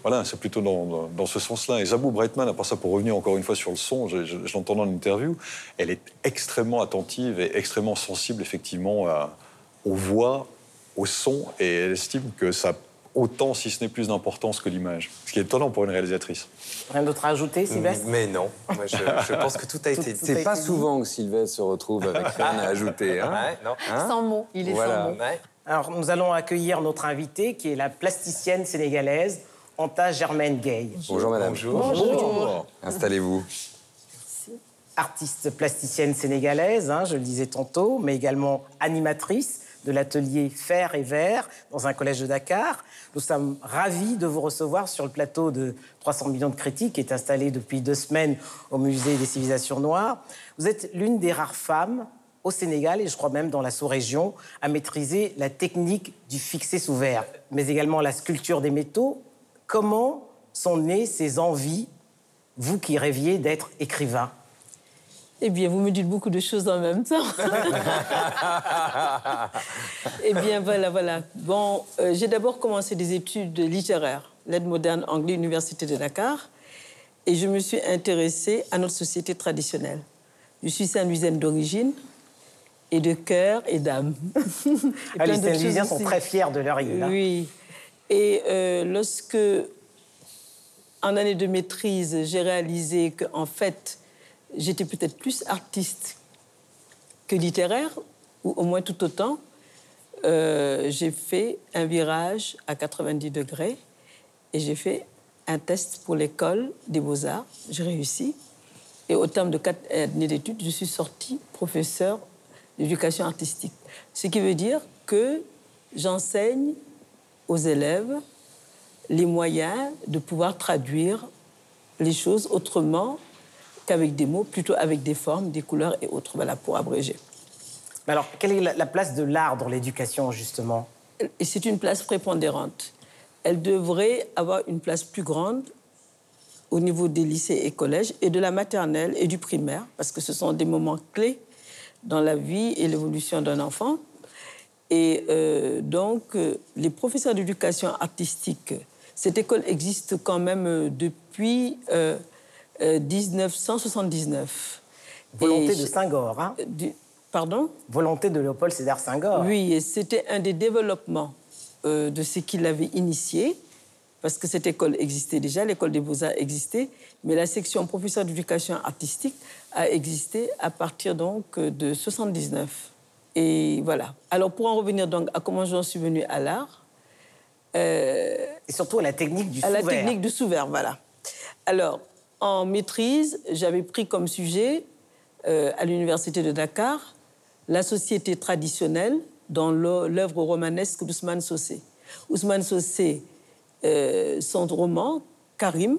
Voilà, c'est plutôt dans, dans- ce sens-là. Et Zabou Breitman, à part ça, pour revenir encore une fois sur le son, je, je- je l'entends dans l'interview, elle est extrêmement attentive et extrêmement sensible, effectivement, à- aux voix, au son, et elle estime que ça a autant, si ce n'est plus d'importance que l'image. Ce qui est étonnant pour une réalisatrice. Rien d'autre à ajouter, Sylvestre? Mais non, Moi, je, je pense que tout a été dit. C'est pas souvent que Sylvestre se retrouve avec <laughs> rien à ajouter. Hein Ouais, non. Hein? Sans mots, il est Voilà. sans mots. Alors, nous allons accueillir notre invitée, qui est la plasticienne sénégalaise Anta Germaine Gay. Bonjour madame. Bonjour. Installez-vous. Artiste plasticienne sénégalaise, hein, je le disais tantôt, mais également animatrice de l'atelier Fer et Vert dans un collège de Dakar. Nous sommes ravis de vous recevoir sur le plateau de 300 millions de critiques qui est installé depuis deux semaines au Musée des civilisations noires. Vous êtes l'une des rares femmes au Sénégal, et je crois même dans la sous-région, à maîtriser la technique du fixé sous verre, mais également la sculpture des métaux. Comment sont nées ces envies, vous qui rêviez d'être écrivain? Eh bien, vous me dites beaucoup de choses en même temps. <laughs> eh bien, voilà, voilà. Bon, euh, j'ai d'abord commencé des études littéraires, l'aide moderne anglais, Université de Dakar, et je me suis intéressée à notre société traditionnelle. Je suis saint-louisienne d'origine et de cœur et d'âme. Ah, les choses sont très fiers de leur île. hein. Et euh, lorsque, en année de maîtrise, j'ai réalisé qu'en fait, j'étais peut-être plus artiste que littéraire, ou au moins tout autant, euh, j'ai fait un virage à 90 degrés et j'ai fait un test pour l'école des beaux-arts. J'ai réussi. Et au terme de quatre années d'études, je suis sortie professeur d'éducation artistique. Ce qui veut dire que j'enseigne aux élèves les moyens de pouvoir traduire les choses autrement qu'avec des mots, plutôt avec des formes, des couleurs et autres, voilà, pour abréger. Mais alors, quelle est la, la place de l'art dans l'éducation, justement? C'est une place prépondérante. Elle devrait avoir une place plus grande au niveau des lycées et collèges et de la maternelle et du primaire, parce que ce sont des moments clés dans la vie et l'évolution d'un enfant. Et euh, donc, euh, les professeurs d'éducation artistique, cette école existe quand même euh, depuis euh, euh, 1979. Volonté Et de Senghor, hein du- Pardon? Volonté de Léopold Sédar Senghor. Oui, et c'était un des développements euh, de ce qu'il avait initié, parce que cette école existait déjà, l'école des beaux-arts existait, mais la section professeur d'éducation artistique a existé à partir donc de 79. Et voilà. Alors pour en revenir donc à comment j'en suis venue à l'art, euh, Et surtout à la technique du à la technique du sous-vert, voilà. Alors, en maîtrise, j'avais pris comme sujet euh, à l'Université de Dakar la société traditionnelle dans l'œuvre romanesque d'Ousmane Sossé. Ousmane Sossé, euh, son roman, Karim,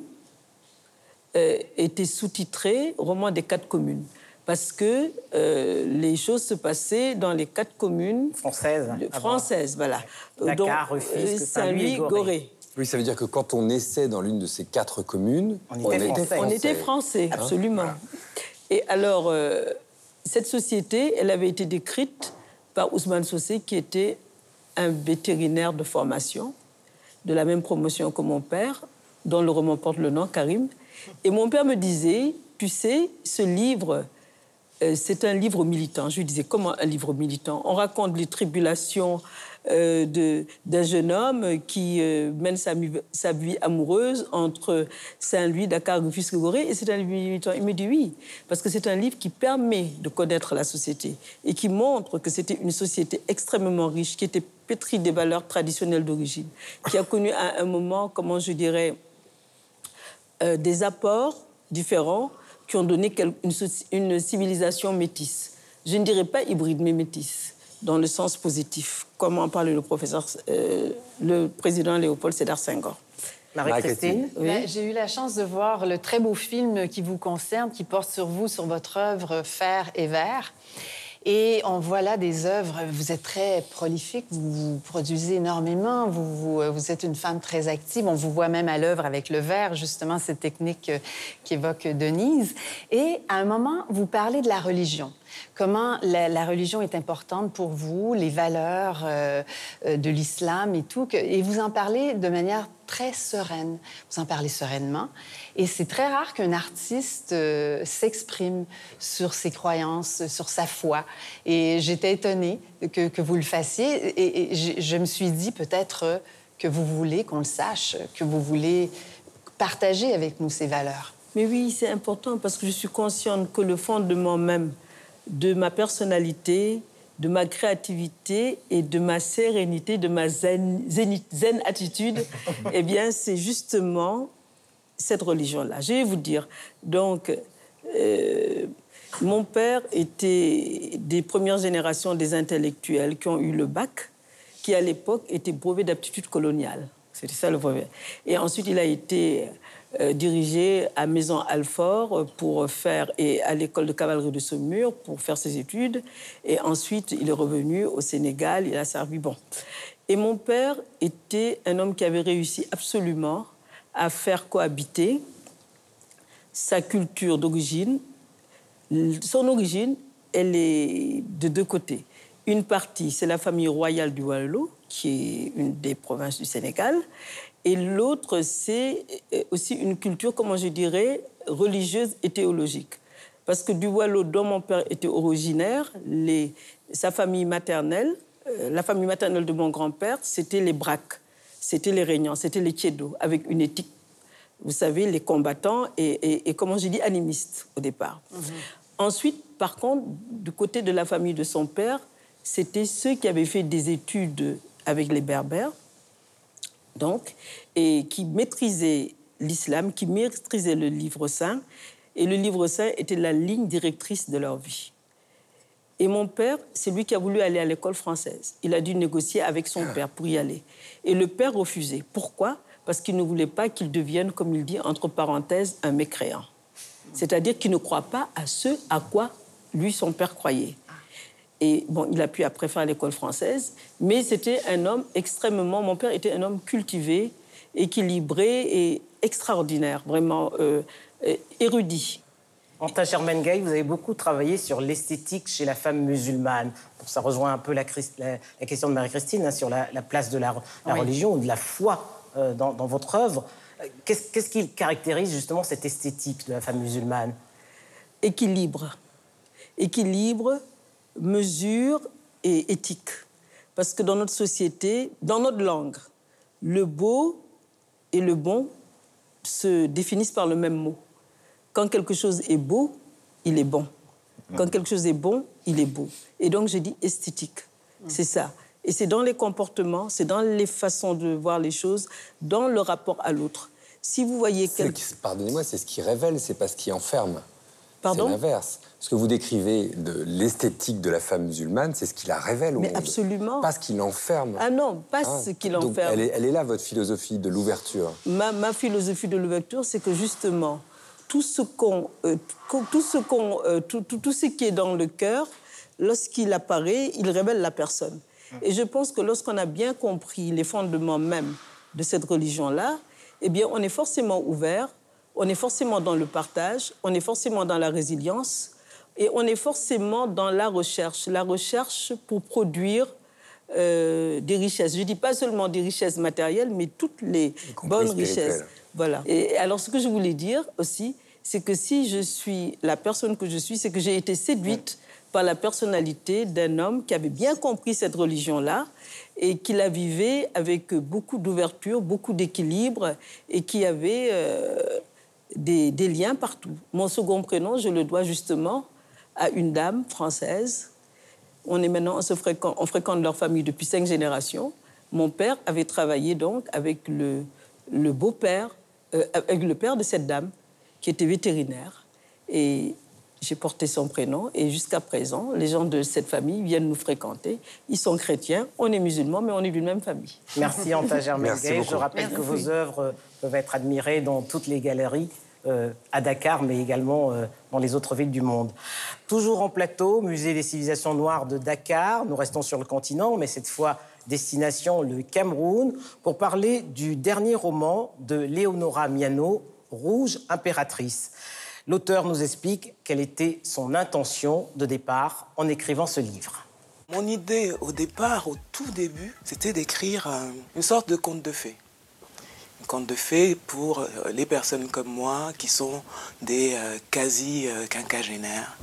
était sous-titré Roman des quatre communes. Parce que euh, les choses se passaient dans les quatre communes Françaises. avant. françaises, voilà. Dakar, Rufisque, euh, Saint-Louis Gorée. Gorée. Oui, ça veut dire que quand on essaie dans l'une de ces quatre communes, On était français. On était français, absolument. Et alors, euh, cette société, elle avait été décrite par Ousmane Sossé, qui était un vétérinaire de formation, de la même promotion que mon père, dont le roman porte le nom, Karim. Et mon père me disait, tu sais, ce livre, euh, c'est un livre militant. Je lui disais, comment un livre militant? On raconte les tribulations euh, d'un jeune homme qui euh, mène sa, vie amoureuse entre Saint-Louis, Dakar, Rufisque, Gorée, et c'est un livre militant. Il me dit oui, parce que c'est un livre qui permet de connaître la société et qui montre que c'était une société extrêmement riche, qui était pétrie des valeurs traditionnelles d'origine, qui a connu à un moment, comment je dirais, euh, des apports différents qui ont donné une civilisation métisse. Je ne dirais pas hybride, mais métisse, dans le sens positif, comme en parle le professeur, euh, le président Léopold Sédar Senghor. Marie-Christine Ben, J'ai eu la chance de voir le très beau film qui vous concerne, qui porte sur vous, sur votre œuvre Fer et Vert. Et on voit là des œuvres, vous êtes très prolifique, vous, vous produisez énormément, vous, vous, euh, vous êtes une femme très active, on vous voit même à l'œuvre avec le verre, justement, cette technique euh, qu'évoque Denise. Et à un moment, vous parlez de la religion. Comment la, religion est importante pour vous, les valeurs euh, euh, de l'islam et tout. et vous en parlez de manière très sereine. Vous en parlez sereinement. Et c'est très rare qu'un artiste euh, s'exprime sur ses croyances, sur sa foi. Et j'étais étonnée que, que vous le fassiez. Et, je, me suis dit peut-être que vous voulez qu'on le sache, que vous voulez partager avec nous ces valeurs. Mais oui, c'est important parce que je suis consciente que le fondement même de ma personnalité, de ma créativité et de ma sérénité, de ma zen, zen- zen attitude, <laughs> eh bien, c'est justement cette religion-là. Je vais vous dire. Donc, euh, mon père était des premières générations des intellectuels qui ont eu le bac, qui à l'époque était brevet d'aptitude coloniale. C'était ça le brevet. Et ensuite, il a été dirigé à Maison Alfort pour faire et à l'école de cavalerie de Saumur pour faire ses études. Et ensuite, il est revenu au Sénégal. Il a servi bon. Et mon père était un homme qui avait réussi absolument à faire cohabiter sa culture d'origine. Son origine, elle est de deux côtés. Une partie, c'est la famille royale du Wallo, qui est une des provinces du Sénégal. Et l'autre, c'est euh, aussi une culture, comment je dirais, religieuse et théologique. Parce que du Wallo, dont mon père était originaire, les, sa famille maternelle, euh, la famille maternelle de mon grand-père, c'était les Braques, c'était les Régnants, c'était les Tiedo, avec une éthique, vous savez, les combattants et, et, et comment je dis, animistes au départ. Ensuite, par contre, du côté de la famille de son père, c'était ceux qui avaient fait des études avec les Berbères, donc, et qui maîtrisaient l'islam, qui maîtrisaient le livre saint. Et le livre saint était la ligne directrice de leur vie. Et mon père, c'est lui qui a voulu aller à l'école française. Il a dû négocier avec son père pour y aller. Et le père refusait. Pourquoi? Parce qu'il ne voulait pas qu'il devienne, comme il dit, entre parenthèses, un mécréant. C'est-à-dire qu'il ne croit pas à ce à quoi lui, son père, croyait. Et bon, il a pu après faire l'école française, mais c'était un homme extrêmement. Mon père était un homme cultivé, équilibré et extraordinaire, vraiment euh, euh, érudit. Anta Germaine Gay, vous avez beaucoup travaillé sur l'esthétique chez la femme musulmane. Ça rejoint un peu la, Christ- la- la question de Marie-Christine hein, sur la, la place de la, Oui. religion ou de la foi euh, dans, dans votre œuvre. Qu'est-ce qu'est-ce qui caractérise justement cette esthétique de la femme musulmane? Équilibre. équilibre, mesure et éthique. Parce que dans notre société, dans notre langue, le beau et le bon se définissent par le même mot. Quand quelque chose est beau, il est bon. Quand quelque chose est bon, il est beau. Et donc, je dis esthétique. C'est ça. Et c'est dans les comportements, c'est dans les façons de voir les choses, dans le rapport à l'autre. Si vous voyez quelque... Pardonnez-moi, c'est ce qui révèle, c'est pas ce qui enferme. Pardon C'est l'inverse. Ce que vous décrivez de l'esthétique de la femme musulmane, c'est ce qui la révèle au Mais monde. absolument. Pas ce qui l'enferme. Ah non, pas Ah, ce qui donc l'enferme. Elle est, elle est là, votre philosophie de l'ouverture. Ma, ma philosophie de l'ouverture, c'est que justement, tout ce, qu'on, euh, tout- tout, ce qu'on, euh, tout, tout- tout ce qui est dans le cœur, lorsqu'il apparaît, il révèle la personne. Et je pense que lorsqu'on a bien compris les fondements même de cette religion-là, eh bien, on est forcément ouvert, on est forcément dans le partage, on est forcément dans la résilience et on est forcément dans la recherche. La recherche pour produire euh, des richesses. Je ne dis pas seulement des richesses matérielles, mais toutes les bonnes richesses. Voilà. Et alors, ce que je voulais dire aussi, c'est que si je suis la personne que je suis, c'est que j'ai été séduite par la personnalité d'un homme qui avait bien compris cette religion-là et qui la vivait avec beaucoup d'ouverture, beaucoup d'équilibre et qui avait euh, des, des liens partout. Mon second prénom, je le dois justement à une dame française. On est maintenant, on, se fréquente, on fréquente leur famille depuis cinq générations. Mon père avait travaillé donc avec le, le beau-père, euh, avec le père de cette dame, qui était vétérinaire. Et j'ai porté son prénom. Et jusqu'à présent, les gens de cette famille viennent nous fréquenter. Ils sont chrétiens, on est musulmans, mais on est d'une même famille. Merci Anta beaucoup. Je rappelle que vos œuvres euh, peuvent être admirées dans toutes les galeries euh, à Dakar, mais également euh, dans les autres villes du monde. Toujours en plateau, Musée des civilisations noires de Dakar. Nous restons sur le continent, mais cette fois destination le Cameroun, pour parler du dernier roman de Léonora Miano, Rouge impératrice. L'auteur nous explique quelle était son intention de départ en écrivant ce livre. Mon idée au départ, au tout début, c'était d'écrire euh, une sorte de conte de fées. Conte de fées pour euh, les personnes comme moi qui sont des euh, quasi-quinquagénaires,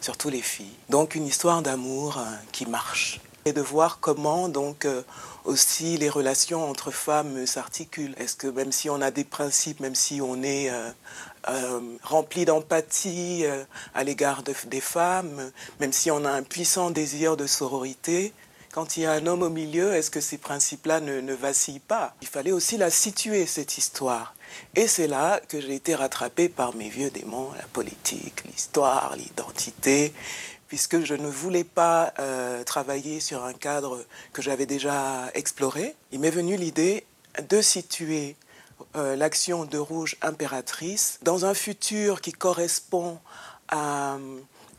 surtout les filles. Donc une histoire d'amour euh, qui marche. Et de voir comment donc euh, aussi les relations entre femmes s'articulent. Est-ce que même si on a des principes, même si on est euh, euh, rempli d'empathie euh, à l'égard de- des femmes, même si on a un puissant désir de sororité, quand il y a un homme au milieu, est-ce que ces principes-là ne, vacillent pas? Il fallait aussi la situer, cette histoire. Et c'est là que j'ai été rattrapé par mes vieux démons, la politique, l'histoire, l'identité, puisque je ne voulais pas euh, travailler sur un cadre que j'avais déjà exploré. Il m'est venu l'idée de situer euh, l'action de Rouge impératrice dans un futur qui correspond à,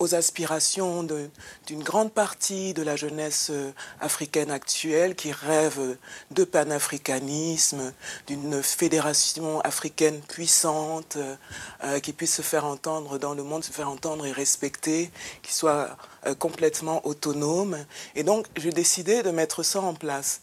aux aspirations d'une grande partie de la jeunesse euh, africaine actuelle qui rêve de panafricanisme, d'une fédération africaine puissante, euh, euh, qui puisse se faire entendre dans le monde, se faire entendre et respecter, qui soit euh, complètement autonome. Et donc, j'ai décidé de mettre ça en place.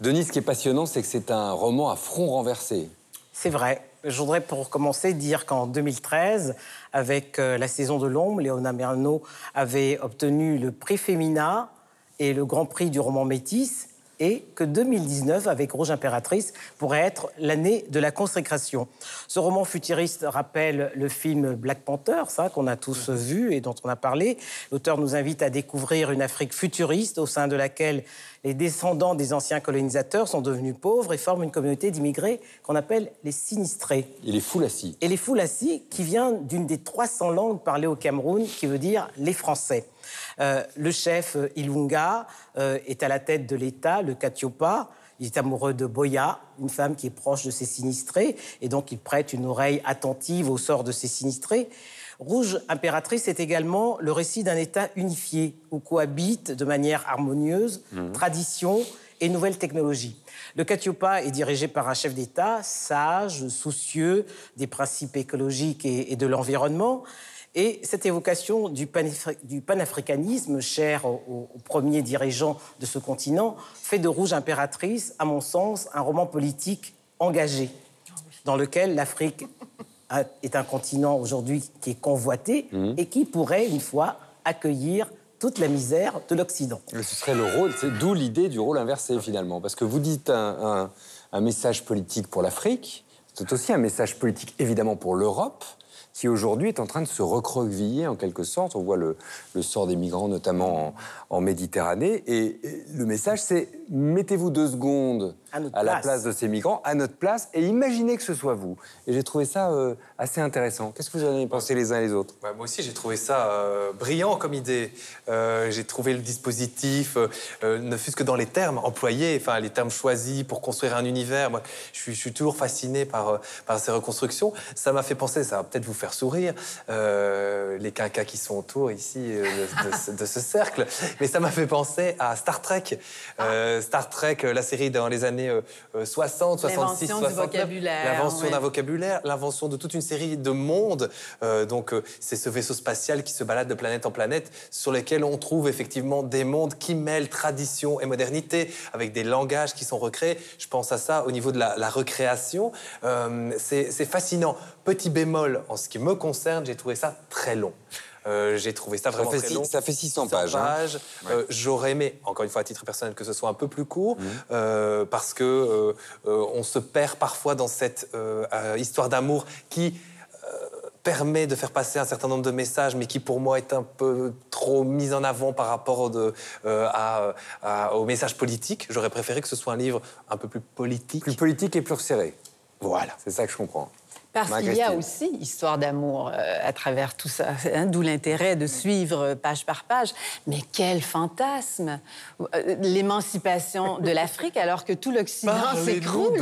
Denis, ce qui est passionnant, c'est que c'est un roman à front renversé. C'est vrai. Je voudrais pour commencer dire qu'en 2013, avec euh, la saison de l'ombre, Léona Merno avait obtenu le prix Femina et le grand prix du roman Métis, et que 2019, avec Rouge Impératrice, pourrait être l'année de la consécration. Ce roman futuriste rappelle le film Black Panther, ça qu'on a tous vu et dont on a parlé. L'auteur nous invite à découvrir une Afrique futuriste au sein de laquelle les descendants des anciens colonisateurs sont devenus pauvres et forment une communauté d'immigrés qu'on appelle les sinistrés. Il est foulassi. Et les Foulassi, qui vient d'une des 300 langues parlées au Cameroun, qui veut dire les Français. Euh, le chef euh, Ilunga euh, est à la tête de l'État, le Katiopa. Il est amoureux de Boya, une femme qui est proche de ses sinistrés, et donc il prête une oreille attentive au sort de ses sinistrés. Rouge impératrice est également le récit d'un État unifié, où cohabitent de manière harmonieuse tradition et nouvelles technologies. Le Katiopa est dirigé par un chef d'État sage, soucieux des principes écologiques et, et de l'environnement. Et cette évocation du, panafri- du panafricanisme, cher aux, premiers dirigeants de ce continent, fait de Rouge impératrice, à mon sens, un roman politique engagé, dans lequel l'Afrique est un continent aujourd'hui qui est convoité et qui pourrait, une fois, accueillir toute la misère de l'Occident. Ce serait le rôle, c'est d'où l'idée du rôle inversé finalement. Parce que vous dites un, un- un message politique pour l'Afrique, c'est aussi un message politique évidemment pour l'Europe, qui aujourd'hui est en train de se recroqueviller en quelque sorte. On voit le, le sort des migrants notamment en, en Méditerranée. Et, et le message c'est mettez-vous deux secondes À notre la place. place de ces migrants, à notre place, et imaginez que ce soit vous. Et j'ai trouvé ça euh, assez intéressant. Qu'est-ce que vous en avez pensé les uns et les autres? Ouais, moi aussi, j'ai trouvé ça euh, brillant comme idée. Euh, j'ai trouvé le dispositif, ne fût-ce que dans les termes employés, enfin les termes choisis pour construire un univers. Moi, je suis, je suis toujours fasciné par, euh, par ces reconstructions. Ça m'a fait penser, ça va peut-être vous faire sourire, euh, les quinquas qui sont autour ici euh, de, de ce- de ce cercle, mais ça m'a fait penser à Star Trek. Euh, Star Trek, la série dans les années euh, euh, 60, 66, L'invention du 69. vocabulaire, L'invention ouais. d'un vocabulaire, l'invention de toute une série de mondes. Euh, donc, euh, c'est ce vaisseau spatial qui se balade de planète en planète, sur lesquels on trouve effectivement des mondes qui mêlent tradition et modernité, avec des langages qui sont recréés. Je pense à ça au niveau de la, la recréation. Euh, c'est fascinant. Petit bémol, en ce qui me concerne, j'ai trouvé ça très long. Euh, j'ai trouvé ça vraiment fait très six- long. ça fait 600 pages, hein. Euh, J'aurais aimé, encore une fois à titre personnel, que ce soit un peu plus court, euh, parce que on se perd parfois dans cette histoire d'amour qui permet de faire passer un certain nombre de messages, mais qui pour moi est un peu trop mise en avant par rapport de, euh, à, à- au message politique. J'aurais préféré que ce soit un livre un peu plus politique. Plus politique et plus resserré. Voilà. C'est ça que je comprends. Parce qu'il y a aussi histoire d'amour euh, à travers tout ça, hein, d'où l'intérêt de suivre euh, page par page. Mais quel fantasme Euh, L'émancipation de l'Afrique alors que tout l'Occident s'écroule.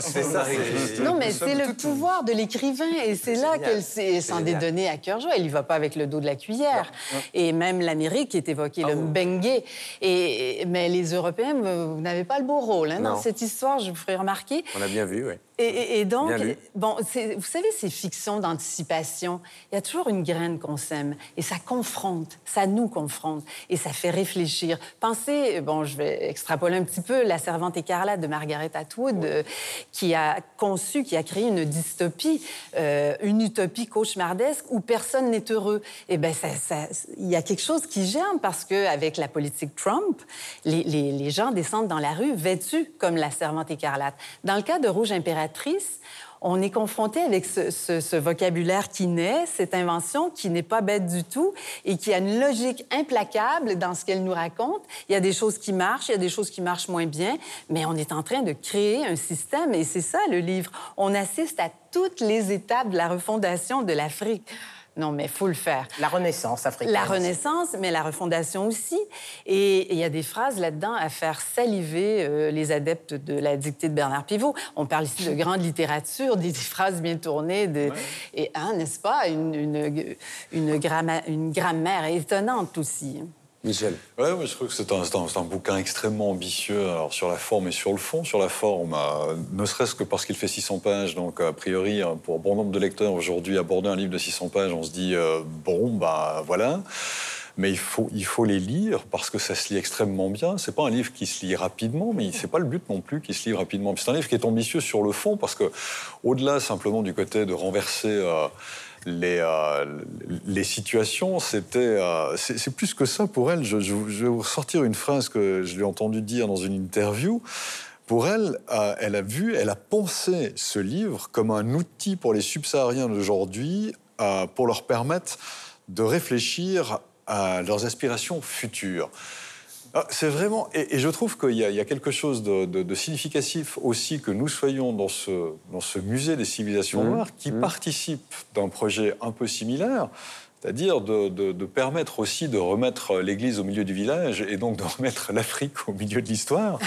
C'est ça, c'est- Non, mais c'est le tout- pouvoir de l'écrivain et c'est là qu'elle s'en est donnée à cœur joie. Elle y va pas avec le dos de la cuillère. Et même l'Amérique qui est évoquée, Ah le Mbengue. Et, mais les Européens, vous, n'avez pas le beau rôle hein, dans cette histoire, je vous ferai remarquer. On a bien vu, oui. Et, et- et donc, Bien lu. Bon, vous savez, ces fictions d'anticipation, il y a toujours une graine qu'on sème et ça confronte, ça nous confronte et ça fait réfléchir. Pensez, bon, je vais extrapoler un petit peu, La Servante écarlate de Margaret Atwood, euh, qui a conçu, qui a créé une dystopie, euh, une utopie cauchemardesque où personne n'est heureux. Et ça, ça- il y a quelque chose qui gêne parce que avec la politique Trump, les, les- les gens descendent dans la rue vêtus comme la Servante écarlate. Dans le cas de Rouge impératrice, on est confronté avec ce, vocabulaire qui naît, cette invention qui n'est pas bête du tout et qui a une logique implacable dans ce qu'elle nous raconte. Il y a des choses qui marchent, il y a des choses qui marchent moins bien, mais on est en train de créer un système et c'est ça le livre. On assiste à toutes les étapes de la refondation de l'Afrique. Non, mais il faut le faire. La Renaissance africaine. La Renaissance, mais la refondation aussi. Et il y a des phrases là-dedans à faire saliver euh, les adeptes de la dictée de Bernard Pivot. On parle ici de <laughs> grande littérature, des, des phrases bien tournées, de, et hein, n'est-ce pas, une, une, une, gramma- une grammaire étonnante aussi. Michel. Moi, je trouve que c'est un, un- bouquin extrêmement ambitieux, alors sur la forme et sur le fond. Sur la forme, euh, ne serait-ce que parce qu'il fait 600 pages, donc a priori, euh, pour bon nombre de lecteurs aujourd'hui, aborder un livre de 600 pages, on se dit, euh, bon, bah voilà. Mais il faut, il faut les lire parce que ça se lit extrêmement bien. C'est pas un livre qui se lit rapidement, mais c'est pas le but non plus qu'il se lit rapidement. C'est un livre qui est ambitieux sur le fond parce que, au-delà simplement du côté de renverser euh, les, euh, les situations, c'était, euh, c'est plus que ça pour elle. Je, vais vous ressortir une phrase que je lui ai dire dans une interview. Pour elle, euh, elle a vu, elle a pensé ce livre comme un outil pour les subsahariens d'aujourd'hui pour leur permettre de réfléchir à leurs aspirations futures. Ah, C'est vraiment, et, et je trouve qu'il y, a- il y a quelque chose de, de- de significatif aussi que nous soyons dans ce, dans ce musée des civilisations Mmh. noires qui participe d'un projet un peu similaire, c'est-à-dire de, de- de permettre aussi de remettre l'Église au milieu du village et donc de <laughs> remettre l'Afrique au milieu de l'histoire.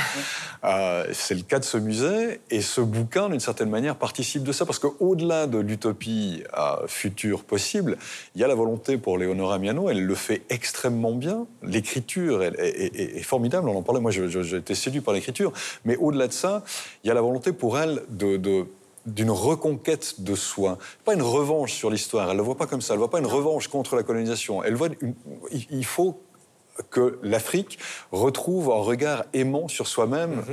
Euh, C'est le cas de ce musée et ce bouquin, d'une certaine manière, participe de ça parce qu'au-delà de l'utopie euh, future possible, il y a la volonté pour Léonora Miano, elle le fait extrêmement bien. L'écriture est, est- est- est formidable, on en parlait, moi j'ai été séduit par l'écriture, mais au-delà de ça, il y a la volonté pour elle de- de d'une reconquête de soi. Pas une revanche sur l'histoire, elle ne le voit pas comme ça, elle ne voit pas une revanche contre la colonisation. Elle voit une- il- il faut que l'Afrique retrouve un regard aimant sur soi-même.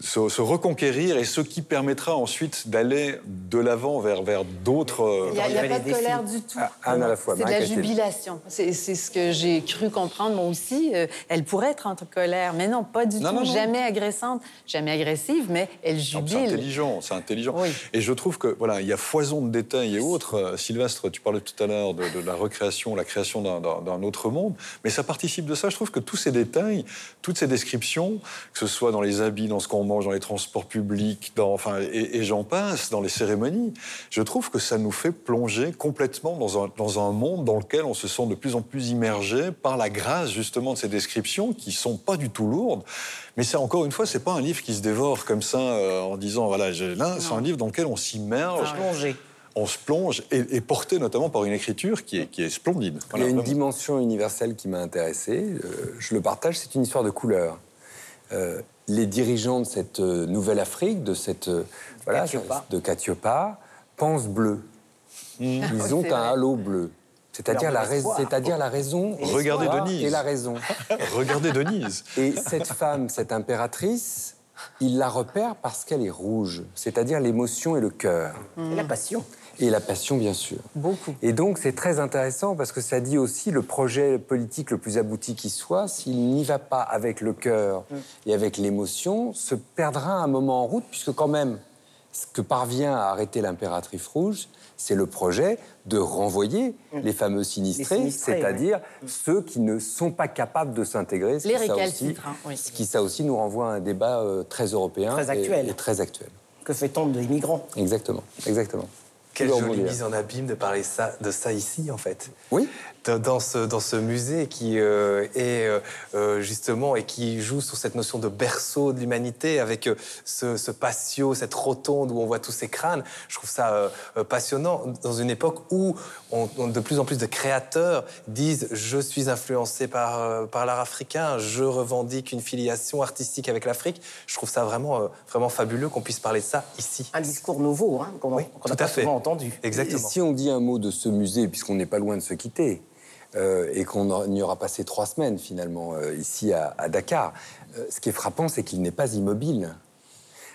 Se, se reconquérir et ce qui permettra ensuite d'aller de l'avant vers, vers d'autres. Il n'y a, il y a pas de colère du tout. Un à la fois. C'est de la jubilation. C'est c'est ce que j'ai cru comprendre moi aussi. Euh, elle pourrait être en colère, mais non, pas du Non, tout. non, non. Jamais agressante, jamais agressive, mais elle Non, C'est jubile. intelligent, c'est intelligent. Oui. Et je trouve que voilà, il y a foison de détails et autres. Euh, Sylvestre, tu parlais tout à l'heure de, de la recréation, la création d'un- d'un d'un autre monde, mais ça participe de ça. Je trouve que tous ces détails, toutes ces descriptions, que ce soit dans les habits, dans ce qu'on mange, dans les transports publics, dans, enfin, et, et j'en passe, dans les cérémonies, je trouve que ça nous fait plonger complètement dans un, dans un monde dans lequel on se sent de plus en plus immergé par la grâce justement de ces descriptions qui sont pas du tout lourdes. Mais c'est encore une fois, c'est pas un livre qui se dévore comme ça euh, en disant voilà, j'ai- là, c'est un livre dans lequel on s'immerge, Plongé. on se plonge et, et porté notamment par une écriture qui est, qui est splendide. Il y a une vraiment. dimension universelle qui m'a intéressé. euh, je le partage, c'est une histoire de couleur. Euh, les dirigeants de cette euh, nouvelle Afrique, de cette euh, voilà, Katiopa. de Katiopa, pensent bleu. Ils ont C'est un vrai. halo bleu. C'est-à-dire la, rais- c'est-à-dire la raison et Regardez Denise. et la raison. <laughs> Regardez Denise. Et cette femme, cette impératrice, il la repère parce qu'elle est rouge, c'est-à-dire l'émotion et le cœur. Et la passion. Et la passion, bien sûr. Beaucoup. Et donc, c'est très intéressant parce que ça dit aussi le projet politique le plus abouti qui soit, s'il n'y va pas avec le cœur et avec l'émotion, se perdra un moment en route, puisque quand même, ce que parvient à arrêter l'impératrice rouge, c'est le projet de renvoyer les fameux sinistrés, c'est-à-dire ceux qui ne sont pas capables de s'intégrer. Les récalcitrants, oui. ce qui, ça aussi, nous renvoie à un débat euh, très européen Très et- actuel. et très actuel. Que fait-on des migrants Exactement, exactement. Quelle jolie mise en abîme de parler ça, de ça ici, en fait. Oui, Dans- ce, dans ce musée qui euh, est euh, euh, justement et qui joue sur cette notion de berceau de l'humanité avec ce, ce patio, cette rotonde où on voit tous ces crânes, je trouve ça euh, passionnant dans une époque où on- on- de plus en plus de créateurs disent je suis influencé par, par l'art africain, je revendique une filiation artistique avec l'Afrique. Je trouve ça vraiment, euh, vraiment fabuleux qu'on puisse parler de ça ici. Un discours nouveau hein, qu'on Oui, à pas fait. souvent entendu. Et Exactement. si on dit un mot de ce musée, puisqu'on n'est pas loin de se quitter, euh, et qu'on y aura passé trois semaines finalement euh, ici à, à Dakar, euh, ce qui est frappant, c'est qu'il n'est pas immobile.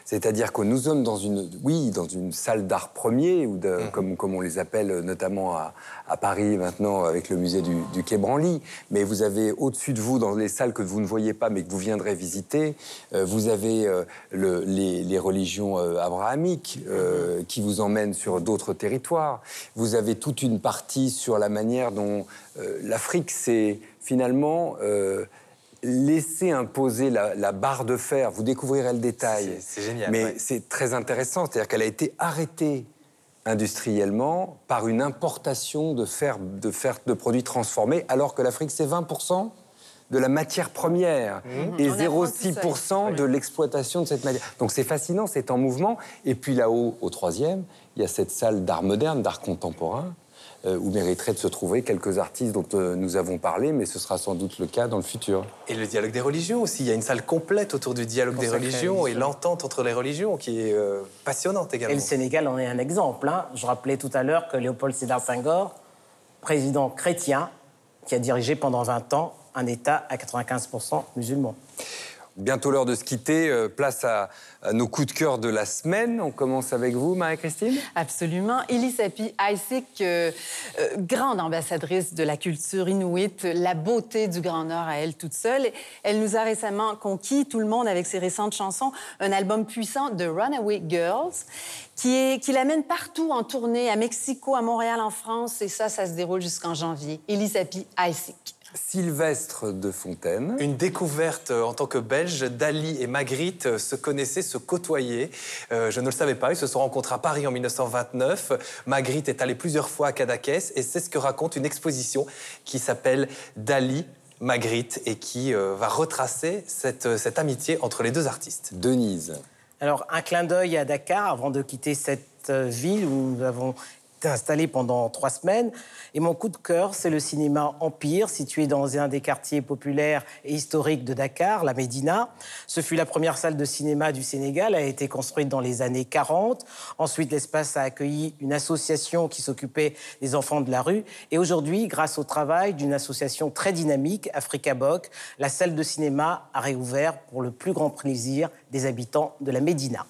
C'est-à-dire que nous sommes dans une, oui, dans une salle d'art premier, ou de, comme, comme on les appelle notamment à, à Paris maintenant avec le musée du, du Quai Branly. Mais vous avez au-dessus de vous, dans les salles que vous ne voyez pas mais que vous viendrez visiter, euh, vous avez euh, le- les, les religions euh, abrahamiques euh, qui vous emmènent sur d'autres territoires. Vous avez toute une partie sur la manière dont euh, l'Afrique s'est finalement laissé imposer la, la barre de fer. Vous découvrirez le détail. C'est- génial, Mais ouais. c'est très intéressant. C'est-à-dire qu'elle a été arrêtée industriellement par une importation de fer, de fer de produits transformés, alors que l'Afrique, c'est 20% de la matière première et tout ça 0,6% de l'exploitation de cette matière. Donc c'est fascinant, c'est en mouvement. Et puis là-haut, au troisième, il y a cette salle d'art moderne, d'art contemporain, où mériteraient de se trouver quelques artistes dont euh, nous avons parlé, mais ce sera sans doute le cas dans le futur. Et le dialogue des religions aussi. Il y a une salle complète autour du dialogue des religions et l'entente entre les religions qui est euh, passionnante Et également. le Sénégal en est un exemple. hein. Je rappelais tout à l'heure que Léopold Sédar Senghor, président chrétien, qui a dirigé pendant 20 ans un État à 95% musulman. Bientôt l'heure de se quitter. euh, place à, nos coups de cœur de la semaine. On commence avec vous, Marie-Christine Absolument. Isaac, euh, euh, grande ambassadrice de la culture inuite, la beauté du Grand Nord à elle toute seule. Elle nous a récemment conquis, tout le monde, avec ses récentes chansons, un album puissant de Runaway Girls, qui, l'amène partout en tournée, à Mexico, à Montréal, en France, et ça, ça se déroule jusqu'en janvier. Elisapi Isaac. Sylvestre de Fontaine. Une découverte euh, en tant que Belge, Dali et Magritte euh, se connaissaient, se côtoyaient. Euh, je ne le savais pas, ils se sont rencontrés à Paris en 1929. Magritte est allée plusieurs fois à Cadaqués et c'est ce que raconte une exposition qui s'appelle Dali. Magritte et qui euh, va retracer cette, euh, cette amitié entre les deux artistes. Denise. Alors, un clin d'œil à Dakar avant de quitter cette euh, ville où nous avons installé pendant trois semaines. Et mon coup de cœur, c'est le cinéma Empire, situé dans un des quartiers populaires et historiques de Dakar, la Médina. Ce fut la première salle de cinéma du Sénégal, a été construite dans les années 40. Ensuite, l'espace a accueilli une association qui s'occupait des enfants de la rue. Et aujourd'hui, grâce au travail d'une association très dynamique, Africa Boc, la salle de cinéma a réouvert pour le plus grand plaisir des habitants de la Médina.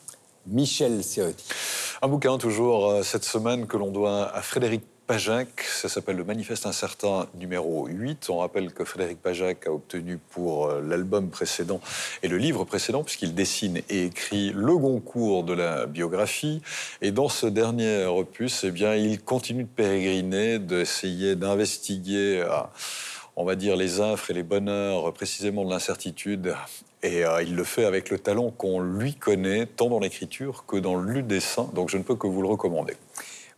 Michel Serruti. Un bouquin toujours euh, cette semaine que l'on doit à Frédéric Pajac, ça s'appelle Le Manifeste Incertain numéro 8. On rappelle que Frédéric Pajac a obtenu pour euh, l'album précédent et le livre précédent, puisqu'il dessine et écrit le Goncourt de la biographie. Et dans ce dernier opus, eh bien, il continue de pérégriner, d'essayer d'investiguer, euh, on va dire, les affres et les bonheurs précisément de l'incertitude et euh, il le fait avec le talent qu'on lui connaît, tant dans l'écriture que dans le dessin. Donc je ne peux que vous le recommander.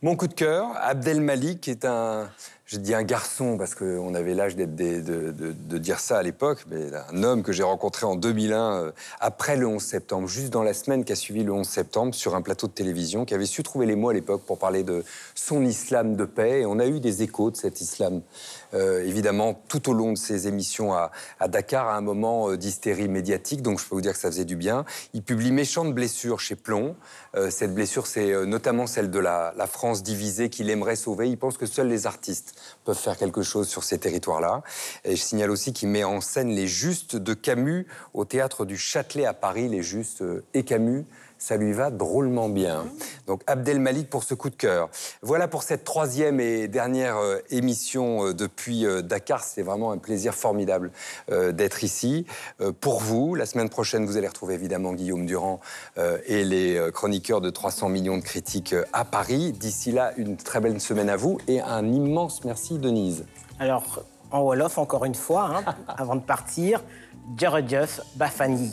Mon coup de cœur, Abdel Malik est un, je dis un garçon parce qu'on avait l'âge de, de, dire ça à l'époque, mais un homme que j'ai rencontré en 2001, euh, après le 11 septembre, juste dans la semaine qui a suivi le 11 septembre, sur un plateau de télévision, qui avait su trouver les mots à l'époque pour parler de son islam de paix. Et on a eu des échos de cet islam, euh, évidemment, tout au long de ses émissions à, Dakar, à un moment euh, d'hystérie médiatique. Donc je peux vous dire que ça faisait du bien. Il publie Méchante blessure chez Plomb. cette blessure, c'est notamment celle de la France divisée qu'il aimerait sauver. Il pense que seuls les artistes peuvent faire quelque chose sur ces territoires-là. Et je signale aussi qu'il met en scène les Justes de Camus au théâtre du Châtelet à Paris, les Justes et Camus ça lui va drôlement bien. Donc Abdel Malik pour ce coup de cœur. Voilà pour cette troisième et dernière euh, émission euh, depuis euh, Dakar. C'est vraiment un plaisir formidable d'être ici. Pour vous, la semaine prochaine, vous allez retrouver évidemment Guillaume Durand et les chroniqueurs de 300 millions de critiques à Paris. D'ici là, une très belle semaine à vous et un immense merci Denise. Alors, en Wolof, encore une fois, hein, <laughs> avant de partir, Djeredjeuf Bafani.